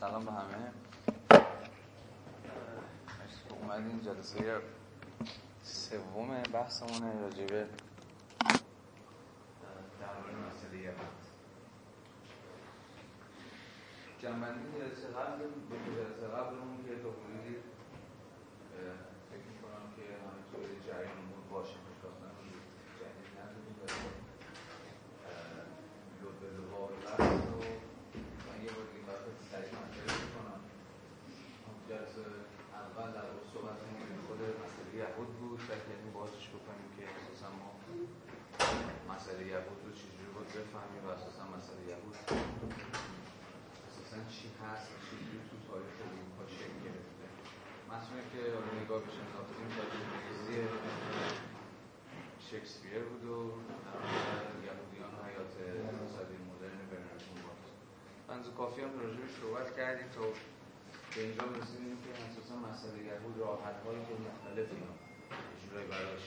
سلام به همه. اومدین جلسه سوم بحثمونه راجبه در مورد مسئله جنبندی جلسه قبل به جلسه قبلمون که تا حدودی فکر می‌کنم که همه طور جریانمون باشه خوشبختانه جدید نداریم به لباب بحث رو من یه بار دیگه برای سریع منطقه می‌کنم جلسه اول در واقع صحبت خود مسئله یهود بود سعی کردیم بازش بکنیم که اساسا ما مسئله یهود رو چجوری بود بفهمیم و اساسا مسئله یهود اساسا چی هست و تو تاریخ اروپا شکل گرفته. مسئله که نگاه بهش انداختیم تاریخ انگلیسی شکسپیر بود و یهودیان حیات اقتصادی مدرن برنارد بود بنز کافی هم راجبش صحبت کردیم تا به اینجا رسیدیم که اساسا مسئله یهود راحت هایی که مختلفی جورایی براش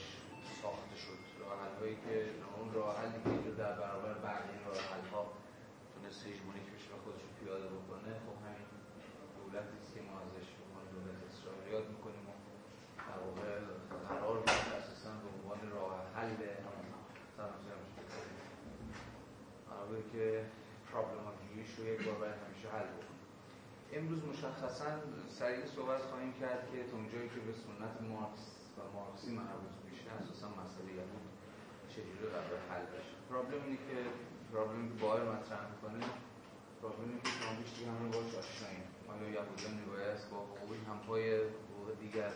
ساخته شد. راحت هایی که اون راه حلی که در برابر بقیه راه حل ها تونست هژمونیک بشه و خودش پیاده بکنه خب همین دولتی که ما ازش به عنوان دولت اسرائیل یاد می‌کنیم و در واقع قرار بود اساسا به عنوان راه حل قرار که پرابلمات جویش رو یک بار همیشه حل بکنیم. امروز مشخصا سریع صحبت خواهیم کرد که تا اونجایی که به سنت مارکس و مارکسی مربوط میشه اساسا مسئله یهود چجوری قرار حل بشه. پرابلم اینه که پرابلمی که بایر مطرح می‌کنه پرابلمی که شما بیش دیگه همه باش آشناییم آیا یهودیان میبایست با حقوق همپای حقوق دیگر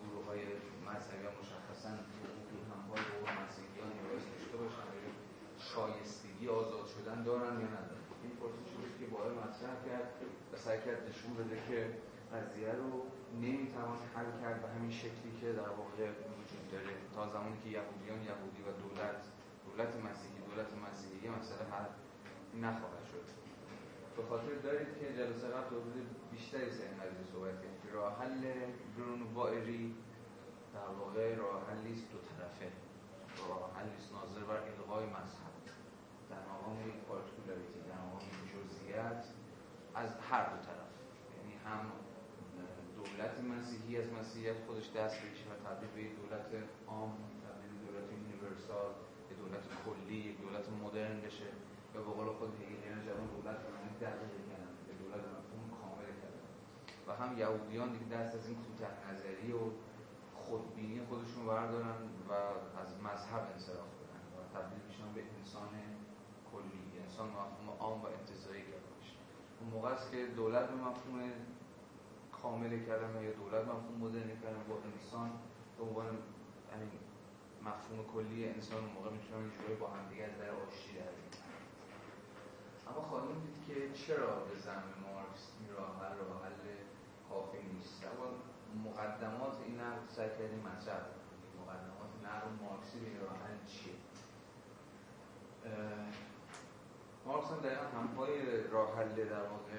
گروه های مذهبی مشخصا حقوقی همپای حقوق مسیحیان میبایست داشته باشن؟ شایستگی آزاد شدن دارن یا ندارن؟ این بود که باید مطرح کرد و سعی کرد نشون بده که قضیه رو نمی‌توان حل کرد به همین شکلی که در واقع وجود داره. تا زمانی که یهودیان یهودی و دولت دولت مسیحی دولت مسیحی مسئله حل نخواهد شد. به خاطر دارید که جلسه قبل حدود بیشتری سر این صحبت کردیم که راه حل برونو باوئری در واقع راه حلی دو طرفه. راه است ناظر بر الغای مذهب. در مقام یک particularity در جزئیات از هر دو طرف. یعنی هم دولت مسیحی از مسیحیت خودش دست بکشه و تبدیل به دولت عام تبدیل دولت universal یه دولت کلی یک دولت مدرن بشه. یا به قول خود هگلیان جوان دولت رو دقیق کردن به دولت مفهوم کامل کردن. و هم یهودیان دیگه دست از این کوتاه نظری و خودبینی خودشون بردارن و از مذهب انصراف بدن و تبدیل بشن به انسان کلی. انسان مفهوم عام و انتظایی کرده باشه اون موقع است که دولت به مفهوم کامل کلمه یا دولت مفهوم مدرن کلمه با انسان به عنوان همین مفهوم کلی انسان اون موقع می‌تونن اینجوری با هم دیگه از در آشتی در اما خواهیم دید که چرا به زم مارکس این راه حل راه حل کافی نیست؟ اما مقدمات این نقد سعی کردیم مطرح مقدمات نقد مارکسی به راه حل چیه؟ مارکس هم دقیقا همپای راه حل در واقع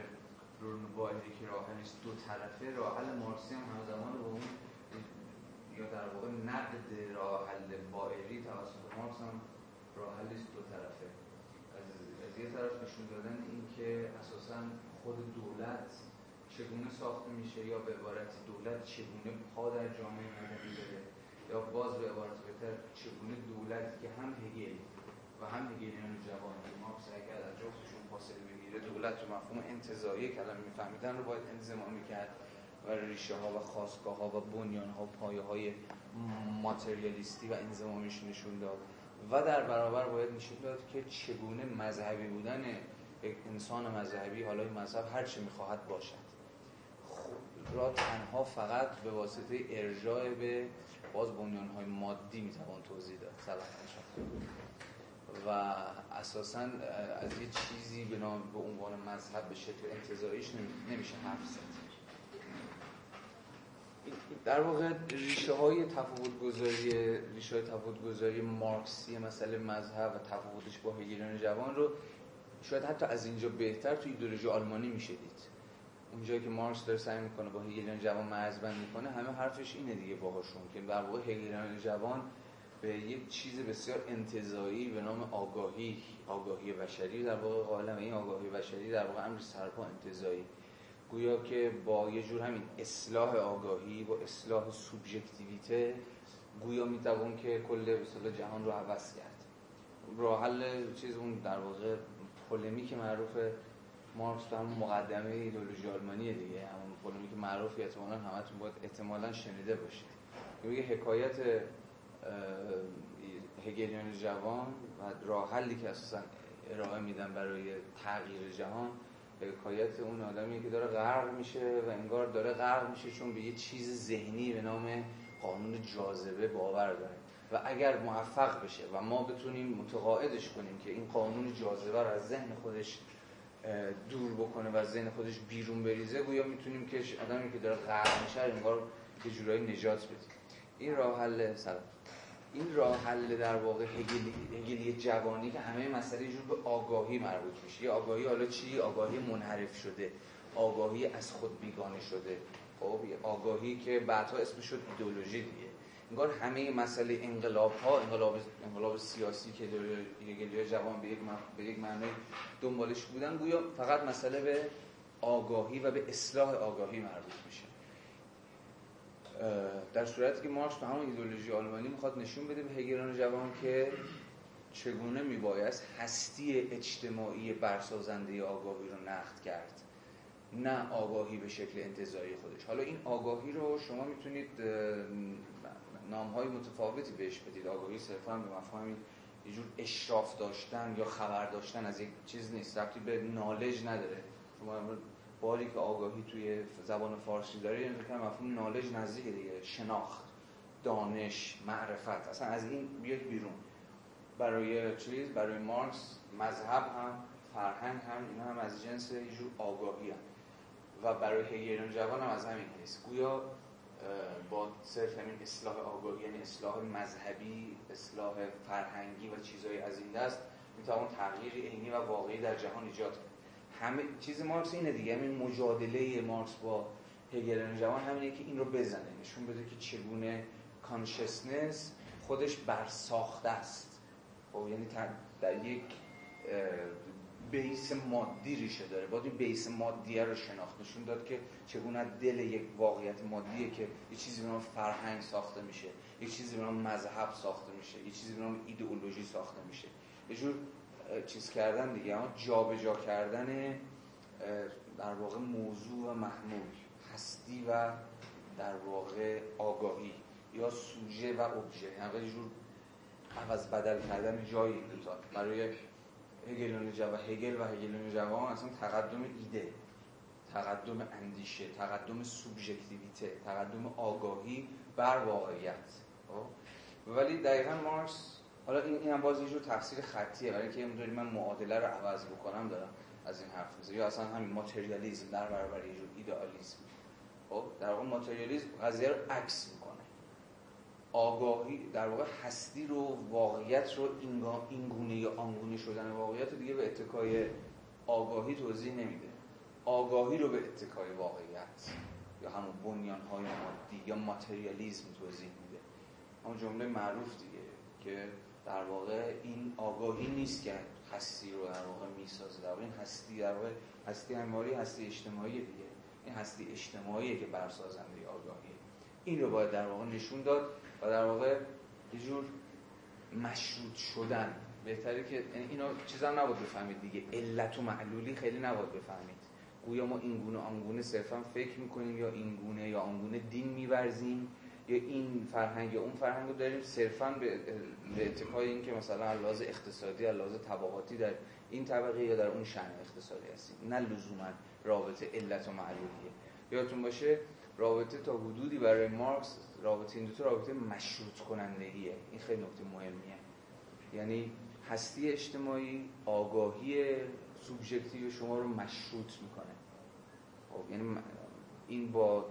رونوایری که راه حل دو طرفه. راه حل مارکسی هم همزمان با اون یا در واقع نقد راه حل بایری توسط مارکس هم راه حل دو طرفه. از یه طرف نشون دادن این که اساسا خود دولت چگونه ساخته میشه یا به عبارت دولت چگونه پا در جامعه مدنی داره یا باز به عبارت بهتر چگونه دولت که هم هگل و هم هگلیان جوان که ما سعی کرد از جفتشون فاصله بگیره دولت رو مفهوم انتزاعی کلمه میفهمیدن رو باید انضمامی کرد و ریشه ها و خواستگاه ها و بنیان ها و پایه های ماتریالیستی و انضمامیش نشون داد. و در برابر باید نشون داد که چگونه مذهبی بودن یک انسان مذهبی حالا این مذهب هر چه می‌خواهد باشد. را تنها فقط به واسطه ارجاع به باز بنیان های مادی می‌توان توضیح داد. سلام. و اساسا از یه چیزی به نام به عنوان مذهب به شکل انتظاریش نمیشه حرف زد. در واقع ریشه های تفاوت گذاری ریشه های تفاوت گذاری مارکسی مسئله مذهب و تفاوتش با هگلیان جوان رو شاید حتی از اینجا بهتر توی ایدئولوژی آلمانی میشه دید. اونجایی که مارکس داره سعی می‌کنه با هگلیان جوان مرزبند می‌کنه همه حرفش اینه دیگه باهاشون که در واقع هگلیان جوان به یک چیز بسیار انتزاعی به نام آگاهی آگاهی بشری در واقع قائلم این آگاهی بشری در واقع امر سرپا انتزاعی. گویا که با یه جور همین اصلاح آگاهی با اصلاح سوبژکتیویته گویا می‌توان که کل به جهان رو عوض کرد. راه حل چیز اون در واقع پولمیک معروف مارکس تو همون مقدمه ایدولوژی آلمانی دیگه. همون پولمیک معروفی احتمالاً همتون باید احتمالاً شنیده باشید. میگه حکایت هگلیان جوان و راه حلی که اساسا ارائه میدن برای تغییر جهان حکایت اون آدمی که داره غرق میشه و انگار داره غرق میشه چون به یه چیز ذهنی به نام قانون جاذبه باور داره. و اگر موفق بشه و ما بتونیم متقاعدش کنیم که این قانون جاذبه رو از ذهن خودش دور بکنه و از ذهن خودش بیرون بریزه گویا می‌تونیم که آدمی که داره غرق میشه انگار یه جورایی نجات بدیم این راه حل سلام این راه حل در واقع هگلی, جوانی که همه مسئله جور به آگاهی مربوط میشه. یه آگاهی حالا چی؟ آگاهی منحرف شده. آگاهی از خود بیگانه شده. خب آگاهی که بعدها اسمش شد ایدئولوژی دیگه انگار همه مسئله انقلاب ها انقلاب, انقلاب سیاسی که هگلی جوان به یک, به یک معنی دنبالش بودن گویا فقط مسئله به آگاهی و به اصلاح آگاهی مربوط میشه. در صورتی که مارکس تو همون ایدولوژی آلمانی می‌خواد نشون بده به هگلان جوان که چگونه میبایست هستی اجتماعی برسازنده آگاهی رو نقد کرد. نه آگاهی به شکل انتظاری خودش. حالا این آگاهی رو شما می‌تونید نامهای متفاوتی بهش بدید. آگاهی صرفا به مفهوم یه جور اشراف داشتن یا خبر داشتن از یک چیز نیست. ربطی به نالج نداره. شما باری که آگاهی توی زبان فارسی داره یعنی که مفهوم نالج نزدیک دیگه. شناخت دانش معرفت. اصلا از این بیاد بیرون. برای چیز برای مارکس مذهب هم فرهنگ هم اینا هم از جنس یه آگاهی هم. و برای هگلیان جوان هم از همین حیث. گویا با صرف همین اصلاح آگاهی یعنی اصلاح مذهبی اصلاح فرهنگی و چیزهای از این دست می‌توان تغییری عینی و واقعی در جهان ایجاد کرد. همه چیز مارکس اینه دیگه. همین مجادله مارکس با هگل جوان همینه که این رو بزنه. نشون بده که چگونه کانشسنس خودش برساخته است. خب یعنی در یک بیس مادی ریشه داره. باید این بیس مادیه رو شناخت. نشون داد که چگونه دل یک واقعیت مادیه که یه چیزی به نام فرهنگ ساخته میشه یه چیزی به نام مذهب ساخته میشه یه چیزی به نام ایدئولوژی ساخته میشه. یه جور چیز کردن دیگه جابجا کردن در واقع موضوع و محمول هستی و در واقع آگاهی یا سوژه و ابژه. یعنی جور عوض بدل کردن جای این دوتا. برای هگلون جوان هگل و هگلون جوان اصلا تقدم ایده تقدم اندیشه تقدم سوبژکتیویته تقدم آگاهی بر واقعیت. خب؟ ولی دقیقا مارکس حالا این اینم باز یه جور تفسیر خطیه. برای اینکه می‌دونی من معادله رو عوض بکنم دارم از این حرف می‌زنم. یا اصلا همین ماتریالیسم در برابر یه جور ایدئالیسم خب در واقع ماتریالیسم قضیه رو عکس می‌کنه. آگاهی در واقع هستی رو واقعیت رو این گونه یا آنگونه شدن واقعیت رو دیگه به اتکای آگاهی توضیح نمیده. آگاهی رو به اتکای واقعیت یا همون بنیان های مادی یا ماتریالیسم توضیح میده. همون جمله معروف دیگه که در واقع این آگاهی نیست که هستی رو در واقع می‌سازه. در واقع این هستی در واقع هستی همواری هستی اجتماعی دیگه. این هستی اجتماعی که برسازنده آگاهی. این رو باید در واقع نشون داد و در واقع یه جور مشروط شدن. بهتره که اینا چیزا نباید بفهمید دیگه. علت و معلولی خیلی نباید بفهمید. گویا ما این گونه آنگونه صرفا فکر می‌کنیم یا این گونه یا آنگونه دین میورزیم. یا این فرهنگ یا اون فرهنگ رو داریم صرفا به, اتکای این که مثلا لحاظ اقتصادی لحاظ طبقاتی در این طبقه یا در اون شأن اقتصادی هستیم. نه لزوما رابطه علت و معلولیه. یادتون باشه رابطه تا حدودی برای مارکس رابطه این دو رابطه مشروط کنندگیه. این خیلی نکته مهمیه. یعنی هستی اجتماعی آگاهی سوبژکتیو شما رو مشروط می‌کنه. خب یعنی این با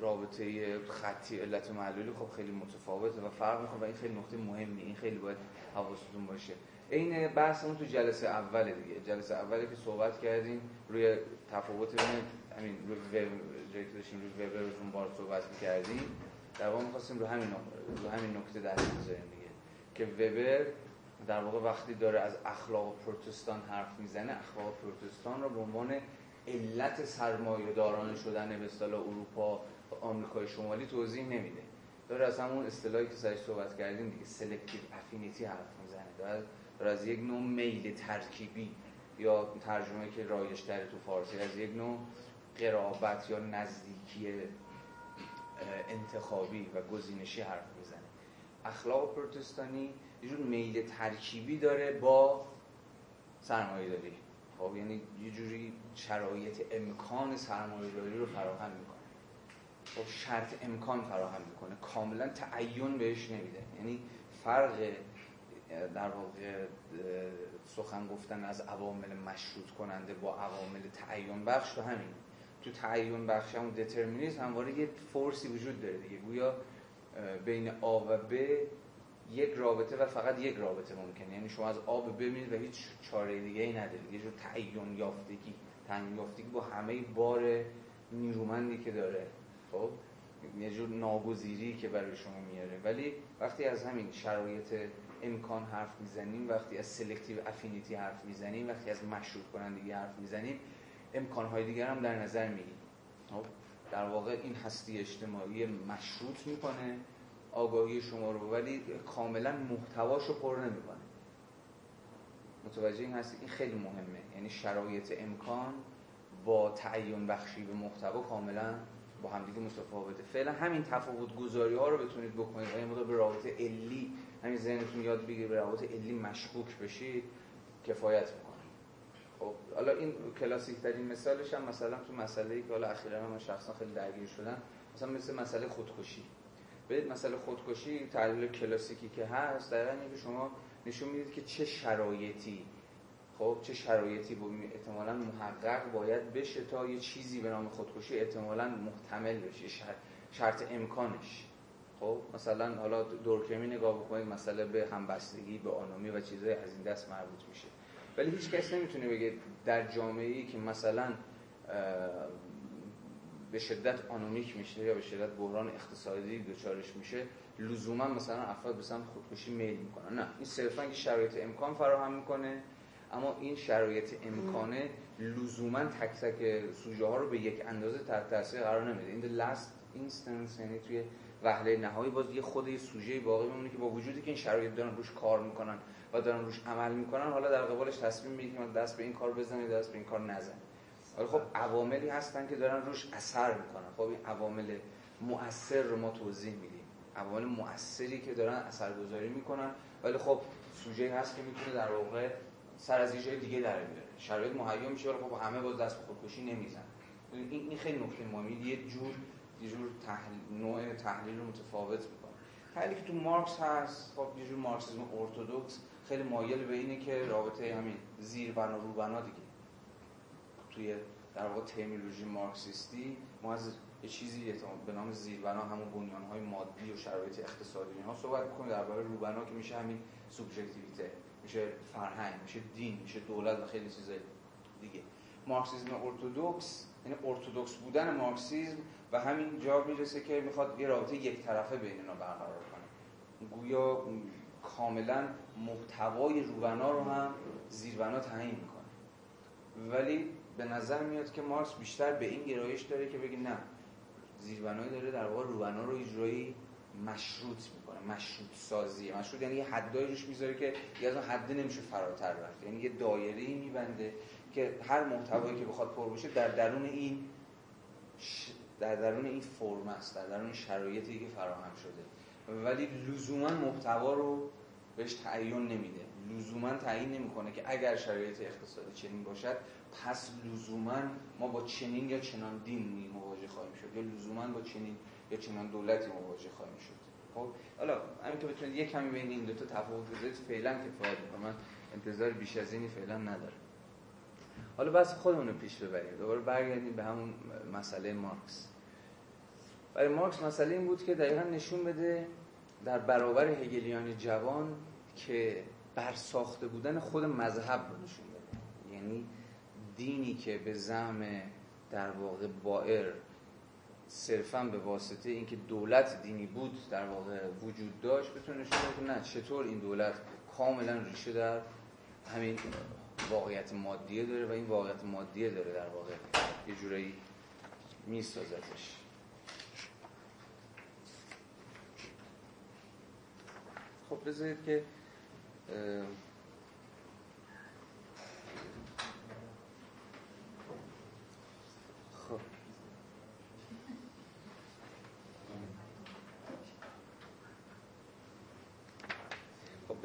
رابطه خطی علت و معلولی خب خیلی متفاوته و فرق می‌کنه و این خیلی نکته مهمی این خیلی باید حواستون باشه. این بحثمون تو جلسه اول دیگه. جلسه اولی که صحبت کردیم روی تفاوت بین همین روی وب داشتیم روی وب بار صحبت می‌کردیم در واقع می‌خواستیم رو همین رو همین نکته دست بزنیم دیگه. که وبر در واقع وقتی داره از اخلاق پروتستان حرف می‌زنه اخلاق پروتستان رو به عنوان علت سرمایه داران شدن به اروپا آمریکای شمالی توضیح نمیده. داره از همون اصطلاحی که سرش صحبت کردیم دیگه selective affinity حرف می‌زنه. داره از یک نوع میل ترکیبی یا ترجمه که رایج تو فارسی از یک نوع قرابت یا نزدیکی انتخابی و گزینشی حرف می‌زنه. اخلاق پروتستانی یه جور میل ترکیبی داره با سرمایه داری خب یعنی یه جوری شرایط امکان سرمایه داری رو فراهم می‌کنه. خب شرط امکان فراهم می‌کنه. کاملا تعین بهش نمیده. یعنی فرق در واقع سخن گفتن از عوامل مشروط کننده با عوامل تعین بخش تو همین. تو تعین بخش همون دترمینیسم همواره یه فورسی وجود داره دیگه. گویا بین آ و ب یک رابطه و فقط یک رابطه ممکنه. یعنی شما از آ به ب میرید و هیچ چاره دیگه ای ندارید. یه جور تعین یافتگی. تعین یافتگی با همه بار نیرومندی که داره. خب یه جور ناگزیری که برای شما میاره. ولی وقتی از همین شرایط امکان حرف می‌زنیم وقتی از سلکتیو افینیتی حرف می‌زنیم وقتی از مشروط کنندگی حرف می‌زنیم امکانهای دیگر هم در نظر میگیم خب در واقع این هستی اجتماعی مشروط می‌کنه آگاهی شما رو ولی کاملا محتواش پر نمی‌کنه. متوجه این هستی؟ این خیلی مهمه. یعنی شرایط امکان با تعین بخشی به محتوا کاملا با همدیگه متفاوته. فعلا همین تفاوت گذاری ها رو بتونید بکنید. و این به رابطه علی همین ذهنتون یاد بگیرید به روابط علی مشکوک بشید کفایت می‌کنه خب حالا این کلاسیک ترین مثالش هم مثلا تو مسئله ای که حالا اخیرا من شخصا خیلی درگیر شدم مثلا مثل مسئله خودکشی. برید مسئله خودکشی تحلیل کلاسیکی که هست در که شما نشون می‌دید که چه شرایطی خب چه شرایطی با احتمالا محقق باید بشه تا یه چیزی به نام خودکشی احتمالا محتمل بشه شرط امکانش. خب مثلا حالا دورکمی نگاه بکنید مسئله به همبستگی به آنومی و چیزهای از این دست مربوط میشه. ولی هیچ کس نمی‌تونه بگه در جامعه ای که مثلا به شدت آنومیک میشه یا به شدت بحران اقتصادی دچارش میشه لزوما مثلا افراد به سمت خودکشی میل می‌کنن. نه این صرفا که شرایط امکان فراهم می‌کنه. اما این شرایط امکانه لزوما تک تک سوژه ها رو به یک اندازه تحت تاثیر قرار نمیده. این last instance یعنی توی وهله نهایی باز یه خود سوژه باقی میمونه که با وجودی که این شرایط دارن روش کار می‌کنن و دارن روش عمل می‌کنن حالا در قبالش تصمیم می‌گیره که دست به این کار بزنید دست به این کار نزن ولی خب عواملی هستن که دارن روش اثر می‌کنن. خب این عوامل مؤثر رو ما توضیح میدیم. عوامل مؤثری که دارن اثرگذاری می‌کنن. ولی خب سوژه هست که می‌تونه در واقع سر از یه دیگه در بیاره شرایط مهیا میشه ولی خب همه باز دست به خودکشی نمیزن این این خیلی نکته مهمه یه جور یه جور تحلیل نوع تحلیل رو متفاوت می‌کنه. حالی که تو مارکس هست خب یه جور مارکسیسم ارتودکس. خیلی مایل به اینه که رابطه همین زیر بنا رو بنا دیگه. توی در واقع ترمینولوژی مارکسیستی ما از یه چیزی به نام زیربنا همون بنیان های مادی و شرایط اقتصادی اینها صحبت می‌کنیم درباره روبنا که میشه همین سوبژکتیویته. میشه فرهنگ میشه دین میشه دولت و خیلی چیزای دیگه. مارکسیسم ارتودکس یعنی ارتودکس بودن مارکسیسم و همین جا می‌رسه که می‌خواد یه رابطه یک طرفه بین اینا برقرار کنه. گویا کاملا محتوای روبنا رو هم زیربنا تعیین می‌کنه. ولی به نظر میاد که مارکس بیشتر به این گرایش داره که بگی نه زیربنایی داره در واقع روبنا رو اجرایی مشروط می‌کنه مشروط سازی. مشروط یعنی یه حدایی روش می‌ذاره که یه از اون حد نمیشه فراتر رفت. یعنی یه دایره میبنده که هر محتوایی که بخواد پر بشه در درون این در درون این فرم است در درون شرایطی که فراهم شده. ولی لزوما محتوا رو بهش تعیین نمیده. لزوما تعیین نمی‌کنه که اگر شرایط اقتصادی چنین باشد پس لزوما ما با چنین یا چنان دین مواجه خواهیم شد. یا لزوما با چنین یا چنان دولتی مواجه خواهیم شد. خب حالا همین که بتونید یک کمی بین این دو تا تفاوت بذارید فعلا کفایت می‌کنه من انتظار بیش از اینی فعلا ندارم. حالا بس خودمون رو پیش ببریم. دوباره برگردیم به همون مسئله مارکس. برای مارکس مسئله این بود که دقیقا نشون بده در برابر هگلیان جوان که برساخته بودن خود مذهب رو نشون بده. یعنی دینی که به زعم در واقع بائر صرفا به واسطه اینکه دولت دینی بود در واقع وجود داشت بتونه نشون بده نه چطور این دولت کاملا ریشه در همین واقعیت مادیه داره و این واقعیت مادیه داره در واقع یه جورایی میسازتش خب بذارید که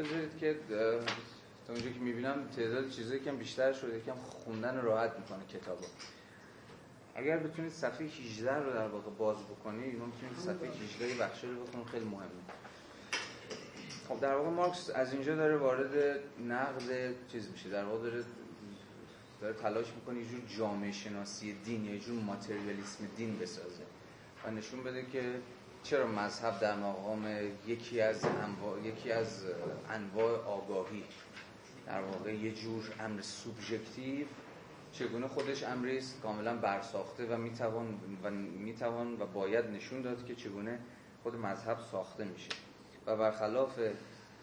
بذارید که تا اونجا که می‌بینم تعداد چیزایی کم بیشتر شده یکم خوندن راحت می‌کنه کتابو اگر بتونید صفحه 18 رو در واقع باز بکنید می‌تونید صفحه 18 بخش رو بخونید خیلی مهمه. خب در واقع مارکس از اینجا داره وارد نقد چیز میشه در واقع داره داره تلاش می‌کنه یه جور جامعه شناسی دین یا یه جور ماتریالیسم دین بسازه. و نشون بده که چرا مذهب در مقام یکی از انواع یکی از انواع آگاهی؟ در واقع یه جور امر سوبژکتیو چگونه خودش امری است؟ کاملا برساخته و می‌توان و می‌توان و باید نشون داد که چگونه خود مذهب ساخته میشه. و برخلاف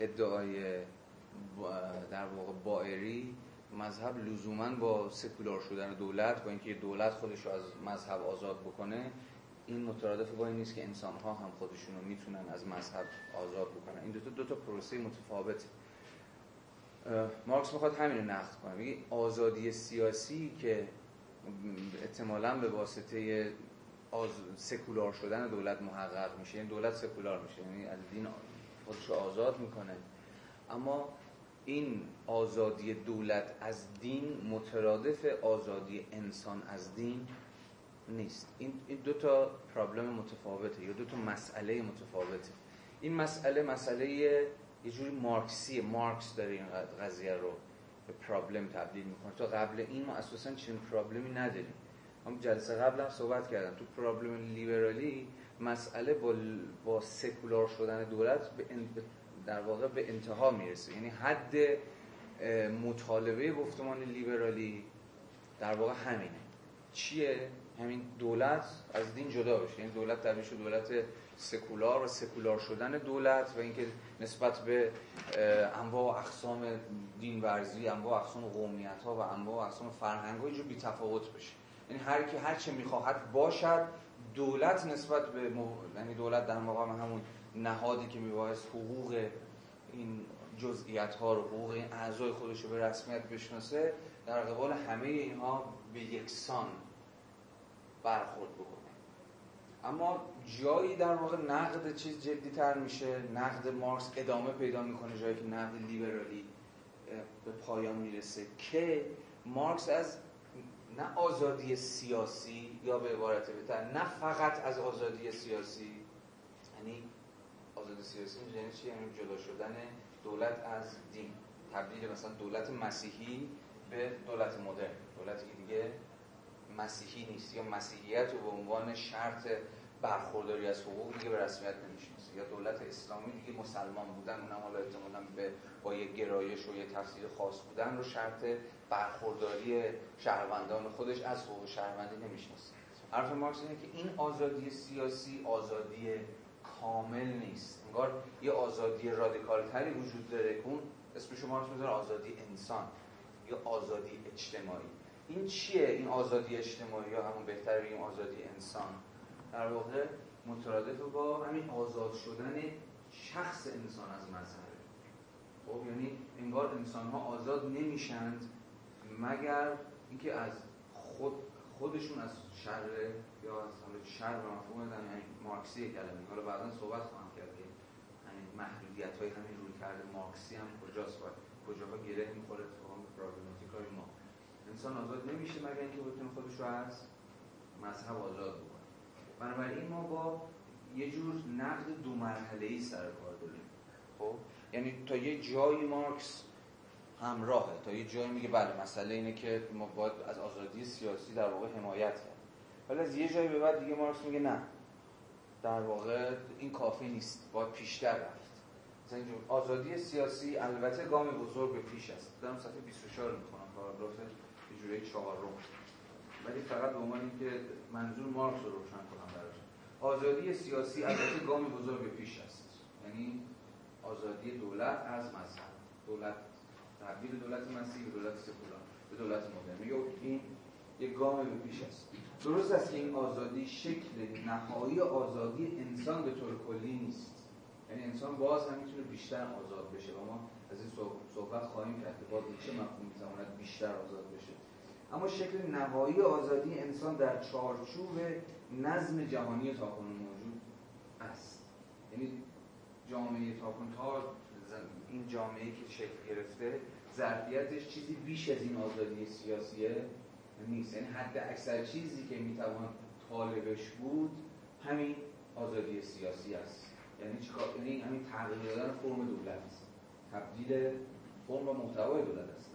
ادعای در واقع بائری مذهب لزوما با سکولار شدن دولت با اینکه دولت خودش رو از مذهب آزاد بکنه این مترادف با این نیست که انسان ها هم خودشون رو می‌تونن از مذهب آزاد بکنن. این دو تا دو تا پروسه متفاوته. مارکس می‌خواد همین رو نقد کنه. میگه آزادی سیاسی که احتمالا به واسطه آز... سکولار شدن دولت محقق میشه. یعنی دولت سکولار میشه. یعنی از دین خودش آزاد می‌کنه. اما این آزادی دولت از دین مترادف آزادی انسان از دین نیست. این دو تا پرابلم متفاوته یا دو تا مسئله متفاوته. این مسئله مسئله یه جوری مارکسی مارکس داره این قضیه رو به پرابلم تبدیل می‌کنه. تا قبل این ما اساسا چنین پرابلمی نداریم. هم جلسه قبل هم صحبت کردم. تو پرابلم لیبرالی مسئله با, با سکولار شدن دولت به در واقع به انتها می‌رسه. یعنی حد مطالبه گفتمان لیبرالی در واقع همینه. چیه؟ همین دولت از دین جدا بشه. یعنی دولت در دولت سکولار و سکولار شدن دولت و اینکه نسبت به انواع و اقسام دین ورزی انواع و اقسام قومیت ها و انواع و اقسام فرهنگ ها بی تفاوت بشه. یعنی هر کی هر چه می‌خواهد باشد دولت نسبت به یعنی دولت در مقام همون نهادی که میبایست حقوق این جزئیات ها رو حقوق اعضای خودش رو به رسمیت بشناسه در قبال همه اینها به یکسان برخورد بکنه. اما جایی در واقع نقد چیز جدی تر میشه نقد مارکس ادامه پیدا می‌کنه جایی که نقد لیبرالی به پایان می‌رسه که مارکس از نه آزادی سیاسی یا به عبارت بهتر نه فقط از آزادی سیاسی یعنی آزادی سیاسی یعنی چی؟ یعنی جدا شدن دولت از دین. تبدیل مثلا دولت مسیحی به دولت مدرن دولتی که دیگه مسیحی نیست. یا مسیحیت رو به عنوان شرط برخورداری از حقوق دیگه به رسمیت نمی‌شناسه یا دولت اسلامی دیگه مسلمان بودن اونم حالا احتمالاً به با یک گرایش و یک تفسیر خاص بودن رو شرط برخورداری شهروندان خودش از حقوق شهروندی نمی‌شناسه حرف مارکس اینه که این آزادی سیاسی آزادی کامل نیست. انگار یه آزادی رادیکال تری وجود داره که اون اسمش مارکس می‌ذاره آزادی انسان. یا آزادی اجتماعی. این چیه؟ این آزادی اجتماعی یا همون بهتر بگیم آزادی انسان. در واقع مترادف با همین آزاد شدن شخص انسان از مذهب. خب یعنی انگار انسان ها آزاد نمیشند مگر اینکه از خود خودشون از شر یا از شر و مفهوم یعنی مارکسی کلمه. حالا بعدا صحبت خواهم کرد که همین محدودیت های همین روی کرده مارکسی هم کجاست و کجاها گره می‌خوره تو پرابلماتیک های ما انسان آزاد نمیشه مگر اینکه بتونه خودش رو از مذهب آزاد بکنه. بنابراین ما با یه جور نقد دو مرحله ای سر کار داریم. خب؟ یعنی تا یه جایی مارکس همراهه تا یه جایی میگه بله مسئله اینه که ما باید از آزادی سیاسی در واقع حمایت کرد ولی از یه جایی به بعد دیگه مارکس میگه نه. در واقع این کافی نیست. باید پیشتر رفت. مثلا آزادی سیاسی البته گام بزرگ به پیش است. دارم صفحه 24 می‌خونم پاراگراف جوره چهارم. ولی فقط به عنوان اینکه منظور مارکس رو روشن کنم براش. آزادی سیاسی البته گام بزرگ پیش است. یعنی آزادی دولت از مذهب. دولت تبدیل دولت مسیحی به دولت سکولار به دولت مدرن. میگه این یک گام به پیش است. درست است که این آزادی شکل نهایی آزادی انسان به طور کلی نیست. یعنی انسان باز هم می‌تونه بیشتر آزاد بشه. و ما از این صحبت خواهیم کرد که باز چه مفهوم می‌تواند بیشتر آزاد بشه. اما شکل نهایی آزادی انسان در چارچوب نظم جهانی تاکنون موجود است. یعنی جامعه تاکن تا این جامعه که شکل گرفته ظرفیتش چیزی بیش از این آزادی سیاسیه نیست. یعنی حد اکثر چیزی که می‌توان طالبش بود همین آزادی سیاسی است. یعنی چیکار؟ یعنی همین تغییر دادن فرم دولت است. تبدیل فرم و محتوای دولت است.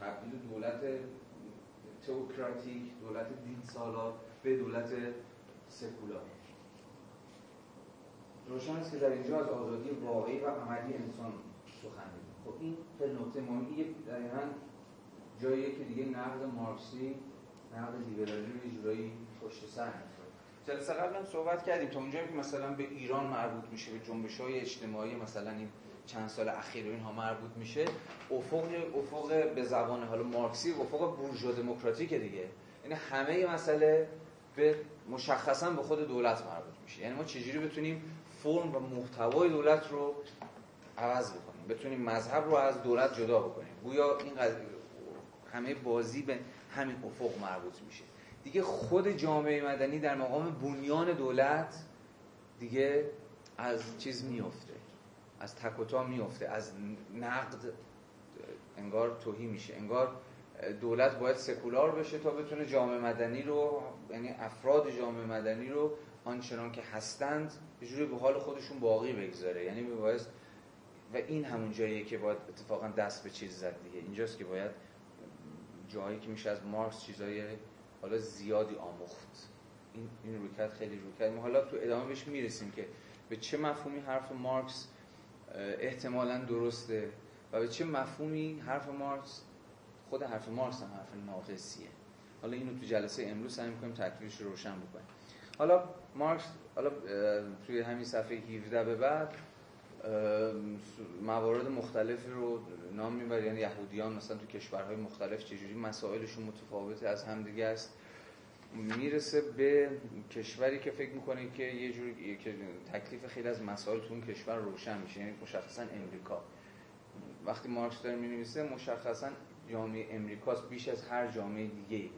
تبدیل دولت تئوکراتیک دولت دین سالار به دولت سکولار. روشن است که در اینجا از آزادی واقعی و عملی انسان سخن خب این خیلی نکته مهمی دقیقا جاییه که دیگه نقد مارکسی نقد لیبرالی رو جورایی پشت سر جلسه قبلا صحبت کردیم تا اونجایی که مثلا به ایران مربوط میشه به جنبش های اجتماعی مثلا این چند سال اخیر اینها مربوط میشه افق افق به زبان حالا مارکسی افق بورژوا دموکراتیک دیگه. یعنی همه مسئله به مشخصا به خود دولت مربوط میشه. یعنی ما چجوری بتونیم فرم و محتوای دولت رو عوض بکنیم؟ بتونیم مذهب رو از دولت جدا بکنیم. گویا این همه بازی به همین افق مربوط میشه. دیگه خود جامعه مدنی در مقام بنیان دولت دیگه از چیز میفته از تکوتا میفته از نقد انگار توهی میشه. انگار دولت باید سکولار بشه تا بتونه جامعه مدنی رو یعنی افراد جامعه مدنی رو آنچنان که هستند به جوری به حال خودشون باقی بگذاره. یعنی باید و این همون جاییه که باید اتفاقا دست به چیز زد دیگه. اینجاست که باید جایی که میشه از مارکس چیزای حالا زیادی آموخت. این این رویکرد خیلی رویکرد. ما حالا تو ادامه بهش می‌رسیم که به چه مفهومی حرف مارکس احتمالا درسته. و به چه مفهومی حرف مارکس؟ خود حرف مارکس هم حرف ناقصیه. حالا اینو تو جلسه امروز سعی می‌کنیم تکلیفش رو روشن بکنیم. حالا مارکس حالا توی همین صفحه 17 به بعد موارد مختلفی رو نام می‌بره. یعنی یهودیان مثلا تو کشورهای مختلف چجوری مسائلشون متفاوته از همدیگه است. می‌رسه به کشوری که فکر می‌کنه که یه جوری که تکلیف خیلی از مسائل تو اون کشور روشن میشه. یعنی مشخصا امریکا. وقتی مارکس داره می‌نویسه مشخصا جامعه امریکاست بیش از هر جامعه دیگه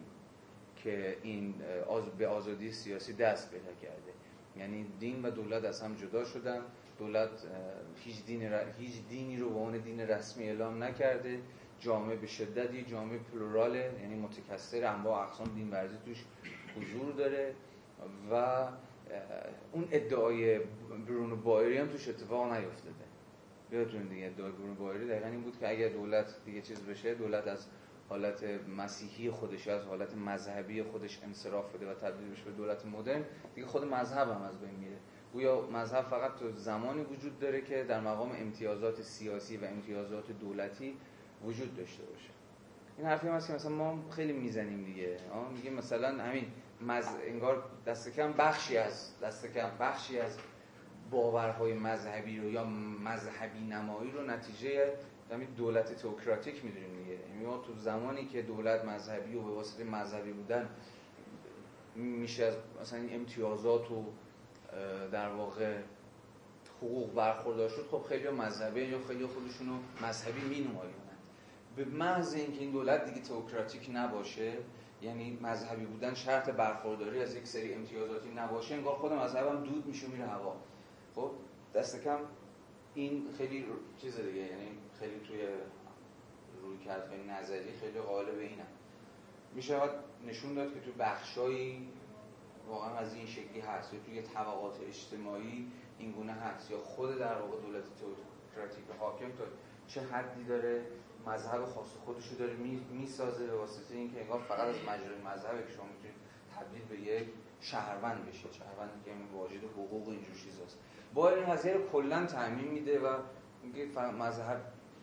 که این به آزادی سیاسی دست پیدا کرده. یعنی دین و دولت از هم جدا شدن. دولت هیچ, دین هیچ دینی رو به عنوان دین رسمی اعلام نکرده. جامعه به شدتی جامعه پلوراله یعنی متکثر انواع اقسام دین ورزی توش حضور داره و اون ادعای برونو بایری هم توش اتفاق نیفتاده. یادتون دیگه ادعای برونو بایری دقیقا این بود که اگر دولت دیگه چیز بشه دولت از حالت مسیحی خودش از حالت مذهبی خودش انصراف بده و تبدیل بشه به دولت مدرن دیگه خود مذهب هم از بین میره. گویا مذهب فقط تو زمانی وجود داره که در مقام امتیازات سیاسی و امتیازات دولتی وجود داشته باشه. این حرفی هم هست که مثلا ما خیلی می‌زنیم دیگه. میگیم مثلا همین مز... انگار دست کم بخشی از دست کم بخشی از باورهای مذهبی رو یا مذهبی نمایی رو نتیجه همین دولت تئوکراتیک می‌دونیم دیگه. یعنی ما تو زمانی که دولت مذهبی و به واسطه مذهبی بودن میشه از مثلا امتیازات و در واقع حقوق برخوردار شد خب خیلی مذهبی یا خیلی خودشونو مذهبی می نمایونند به محض اینکه این دولت دیگه تئوکراتیک نباشه یعنی مذهبی بودن شرط برخورداری از یک سری امتیازاتی نباشه انگار خود مذهبم دود میشه میره هوا. خب دست کم این خیلی چیز دیگه یعنی خیلی توی روی کرد نظری خیلی غالب اینه. میشه نشون داد که تو بخشایی واقعا از این شکلی هست یا توی طبقات اجتماعی این گونه هست یا خود در واقع دولت تئوکراتیک حاکم تا چه حدی داره. مذهب خاص خودش رو داره می‌سازه به واسطه اینکه انگار فقط از مجرای مذهب که شما می‌تونید تبدیل به یک شهروند بشید. شهروند که واجد حقوق اینجور چیزاست. با این قضیه رو کلا تعمین میده و میگه مذهب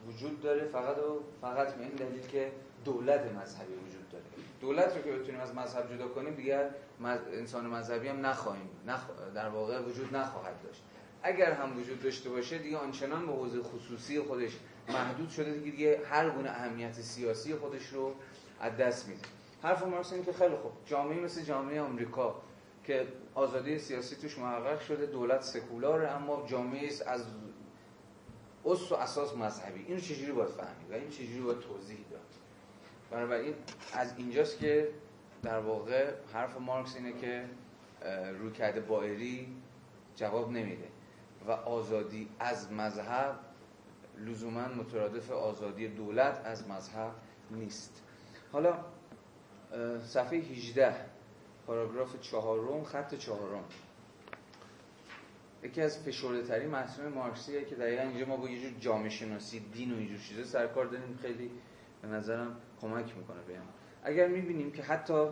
وجود داره فقط و فقط به این دلیل که دولت مذهبی وجود داره. دولت رو که بتونیم از مذهب جدا کنیم دیگر انسان مذهبی هم نخواهیم نخ... در واقع وجود نخواهد داشت. اگر هم وجود داشته باشه دیگه آنچنان به حوزه خصوصی خودش محدود شده دیگه, دیگه هر گونه اهمیت سیاسی خودش رو از دست میده. حرف مارکس اینه که خیلی خوب. جامعه مثل جامعه آمریکا که آزادی سیاسی توش محقق شده دولت سکولاره اما جامعه از اصل و اساس مذهبی. اینو چجوری باید فهمید؟ و این چجوری باید توضیح داد؟ بنابراین از اینجاست که در واقع حرف مارکس اینه که رویکرد بایری جواب نمیده. و آزادی از مذهب لزوما مترادف آزادی دولت از مذهب نیست. حالا صفحه 18 پاراگراف چهارم خط چهارم. یکی از فشرده ترین مارکسیه که دقیقا اینجا ما با یه جور جامعه شناسی دین و اینجور چیزا سرکار داریم خیلی به نظرم کمک می‌کنه بهم اگر می‌بینیم که حتی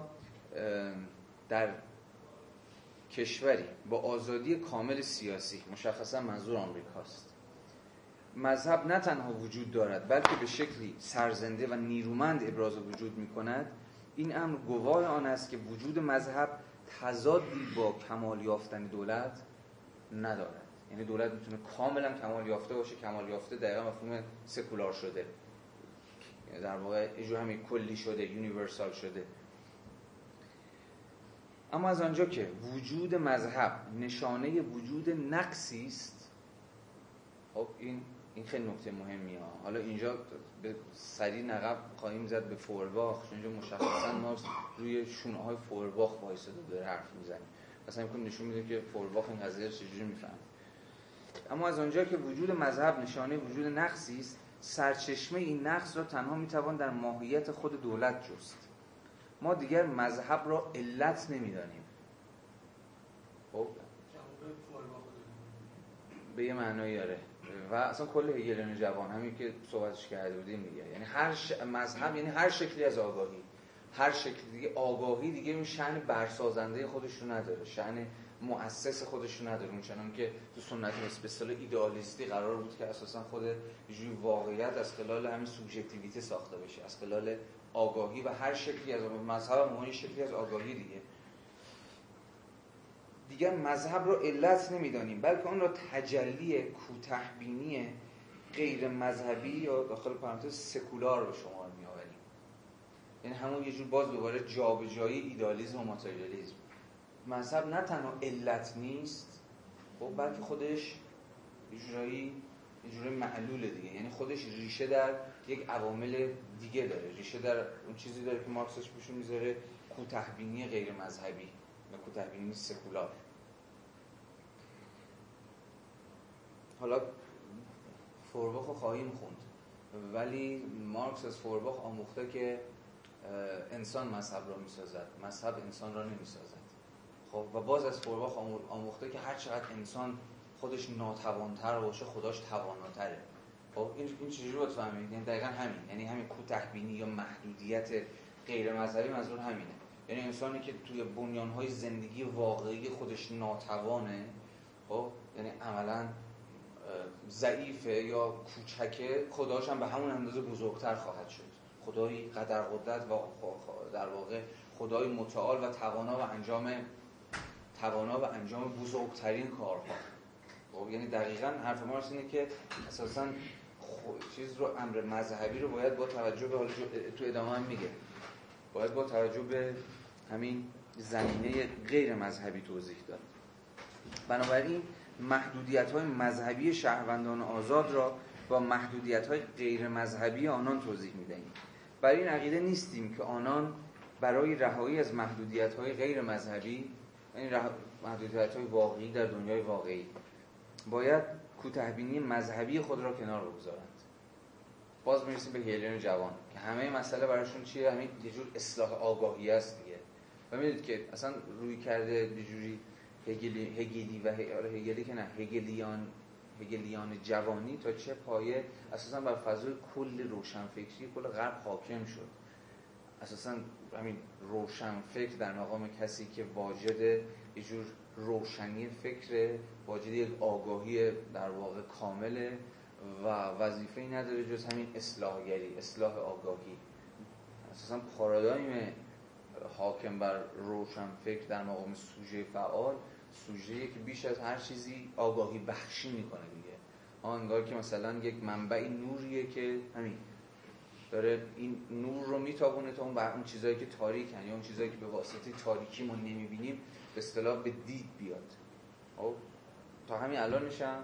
در کشوری با آزادی کامل سیاسی مشخصا منظور آمریکاست مذهب نه تنها وجود دارد بلکه به شکلی سرزنده و نیرومند ابراز وجود می کند این امر گواه آن است که وجود مذهب تضادی با کمال یافتن دولت ندارد. یعنی دولت می‌تونه کاملا کمال یافته باشه. کمال یافته دقیقا مفهوم سکولار شده. در واقع اجور همین کلی شده یونیورسال شده. اما از آنجا که وجود مذهب نشانه وجود نقصی است خب این این خیلی نکته مهمی ها حالا اینجا به سری نقب خواهیم زد به فورباخ. چون اینجا مشخصا ما روی شونه های فورباخ وایساده داره حرف می‌زنیم مثلا می‌کنم نشون میده که فورباخ این قضیه چجوری میفهم اما از آنجا که وجود مذهب نشانه وجود نقصی است سرچشمه این نقص را تنها می‌توان در ماهیت خود دولت جست. ما دیگر مذهب را علت نمی‌دانیم. خب؟ به یه معنایی داره و اصلا کل هگلین جوان همین که صحبتش کرده بودیم میگه یعنی هر ش... مذهب یعنی هر شکلی از آگاهی. هر شکلی دیگه آگاهی دیگه این شأن برسازنده خودش رو نداره. شأن مؤسس خودش رو نداره. اون که تو سنت اصطلاح ایدئالیستی قرار بود که اساسا خود یه واقعیت از خلال همین سوبژکتیویته ساخته بشه. از خلال آگاهی و هر شکلی از مذهب هم شکلی از آگاهی دیگه. دیگر مذهب رو علت نمی‌دانیم بلکه اون را تجلی کوتهبینی غیر مذهبی یا داخل پرانتز سکولار به شما میآوریم. یعنی همون یه جور باز دوباره جابجایی ایدالیسم و ماتریالیسم مذهب نه تنها علت نیست خب بلکه خودش یه جورایی یه جورایی معلول دیگه. یعنی خودش ریشه در یک عوامل دیگه داره. ریشه در اون چیزی داره که مارکسش بهشون می‌ذاره کوتهبینی غیر مذهبی و کوتهبینی سکولار. حالا فورباخ رو خواهیم خوند. ولی مارکس از فورباخ آموخته که انسان مذهب را می‌سازد. مذهب انسان را نمی‌سازد. خب و باز از فورباخ آموخته که هر چقدر انسان خودش ناتوانتر باشه خداش تواناتره. خب این این چجوری باید فهمید یعنی دقیقا همین. یعنی همین کوتهبینی یا محدودیت غیر مذهبی منظور همینه. یعنی انسانی که توی بنیانهای زندگی واقعی خودش ناتوانه خب یعنی عملا ضعیفه یا کوچکه خداش هم به همون اندازه بزرگتر خواهد شد. خدایی قدر قدرت و در واقع خدای متعال و توانا و انجام توانا و انجام بزرگترین کارها. خب یعنی دقیقا حرف ما اینه که اساسا چیز رو امر مذهبی رو باید با توجه به تو ادامه هم میگه. باید با توجه به همین زمینه غیر مذهبی توضیح داد. بنابراین محدودیت های مذهبی شهروندان آزاد را با محدودیت های غیر مذهبی آنان توضیح می‌دهیم. برای این عقیده نیستیم که آنان برای رهایی از محدودیت های غیر مذهبی این محدودیت های واقعی در دنیای واقعی باید کوتهبینی مذهبی خود را کنار بگذارند. باز می‌رسیم به هیلین جوان که همه مسئله براشون چیه؟ همین یه جور اصلاح آگاهی است دیگه. و می‌دید که اصلا روی کرده یه جوری هگلی, هگلی و هگلی که نه هگلیان هگلیان جوانی تا چه پایه؟ اساسا بر فضای کل روشنفکری کل غرب حاکم شد. اساسا همین روشنفکر در مقام کسی که واجد یه جور روشنی فکر واجد یک آگاهی در واقع کامله و وظیفه ای نداره جز همین اصلاحگری اصلاح آگاهی. اساسا پارادایم حاکم بر روشنفکر در مقام سوژه فعال سوژه که بیش از هر چیزی آگاهی بخشی می‌کنه دیگه. آنگار که مثلا یک منبع نوریه که همین داره این نور رو میتابونه تا اون اون چیزایی که تاریکن یا اون چیزایی که به واسطه تاریکی ما نمی‌بینیم به اصطلاح به دید بیاد. خب تا همین الان میشم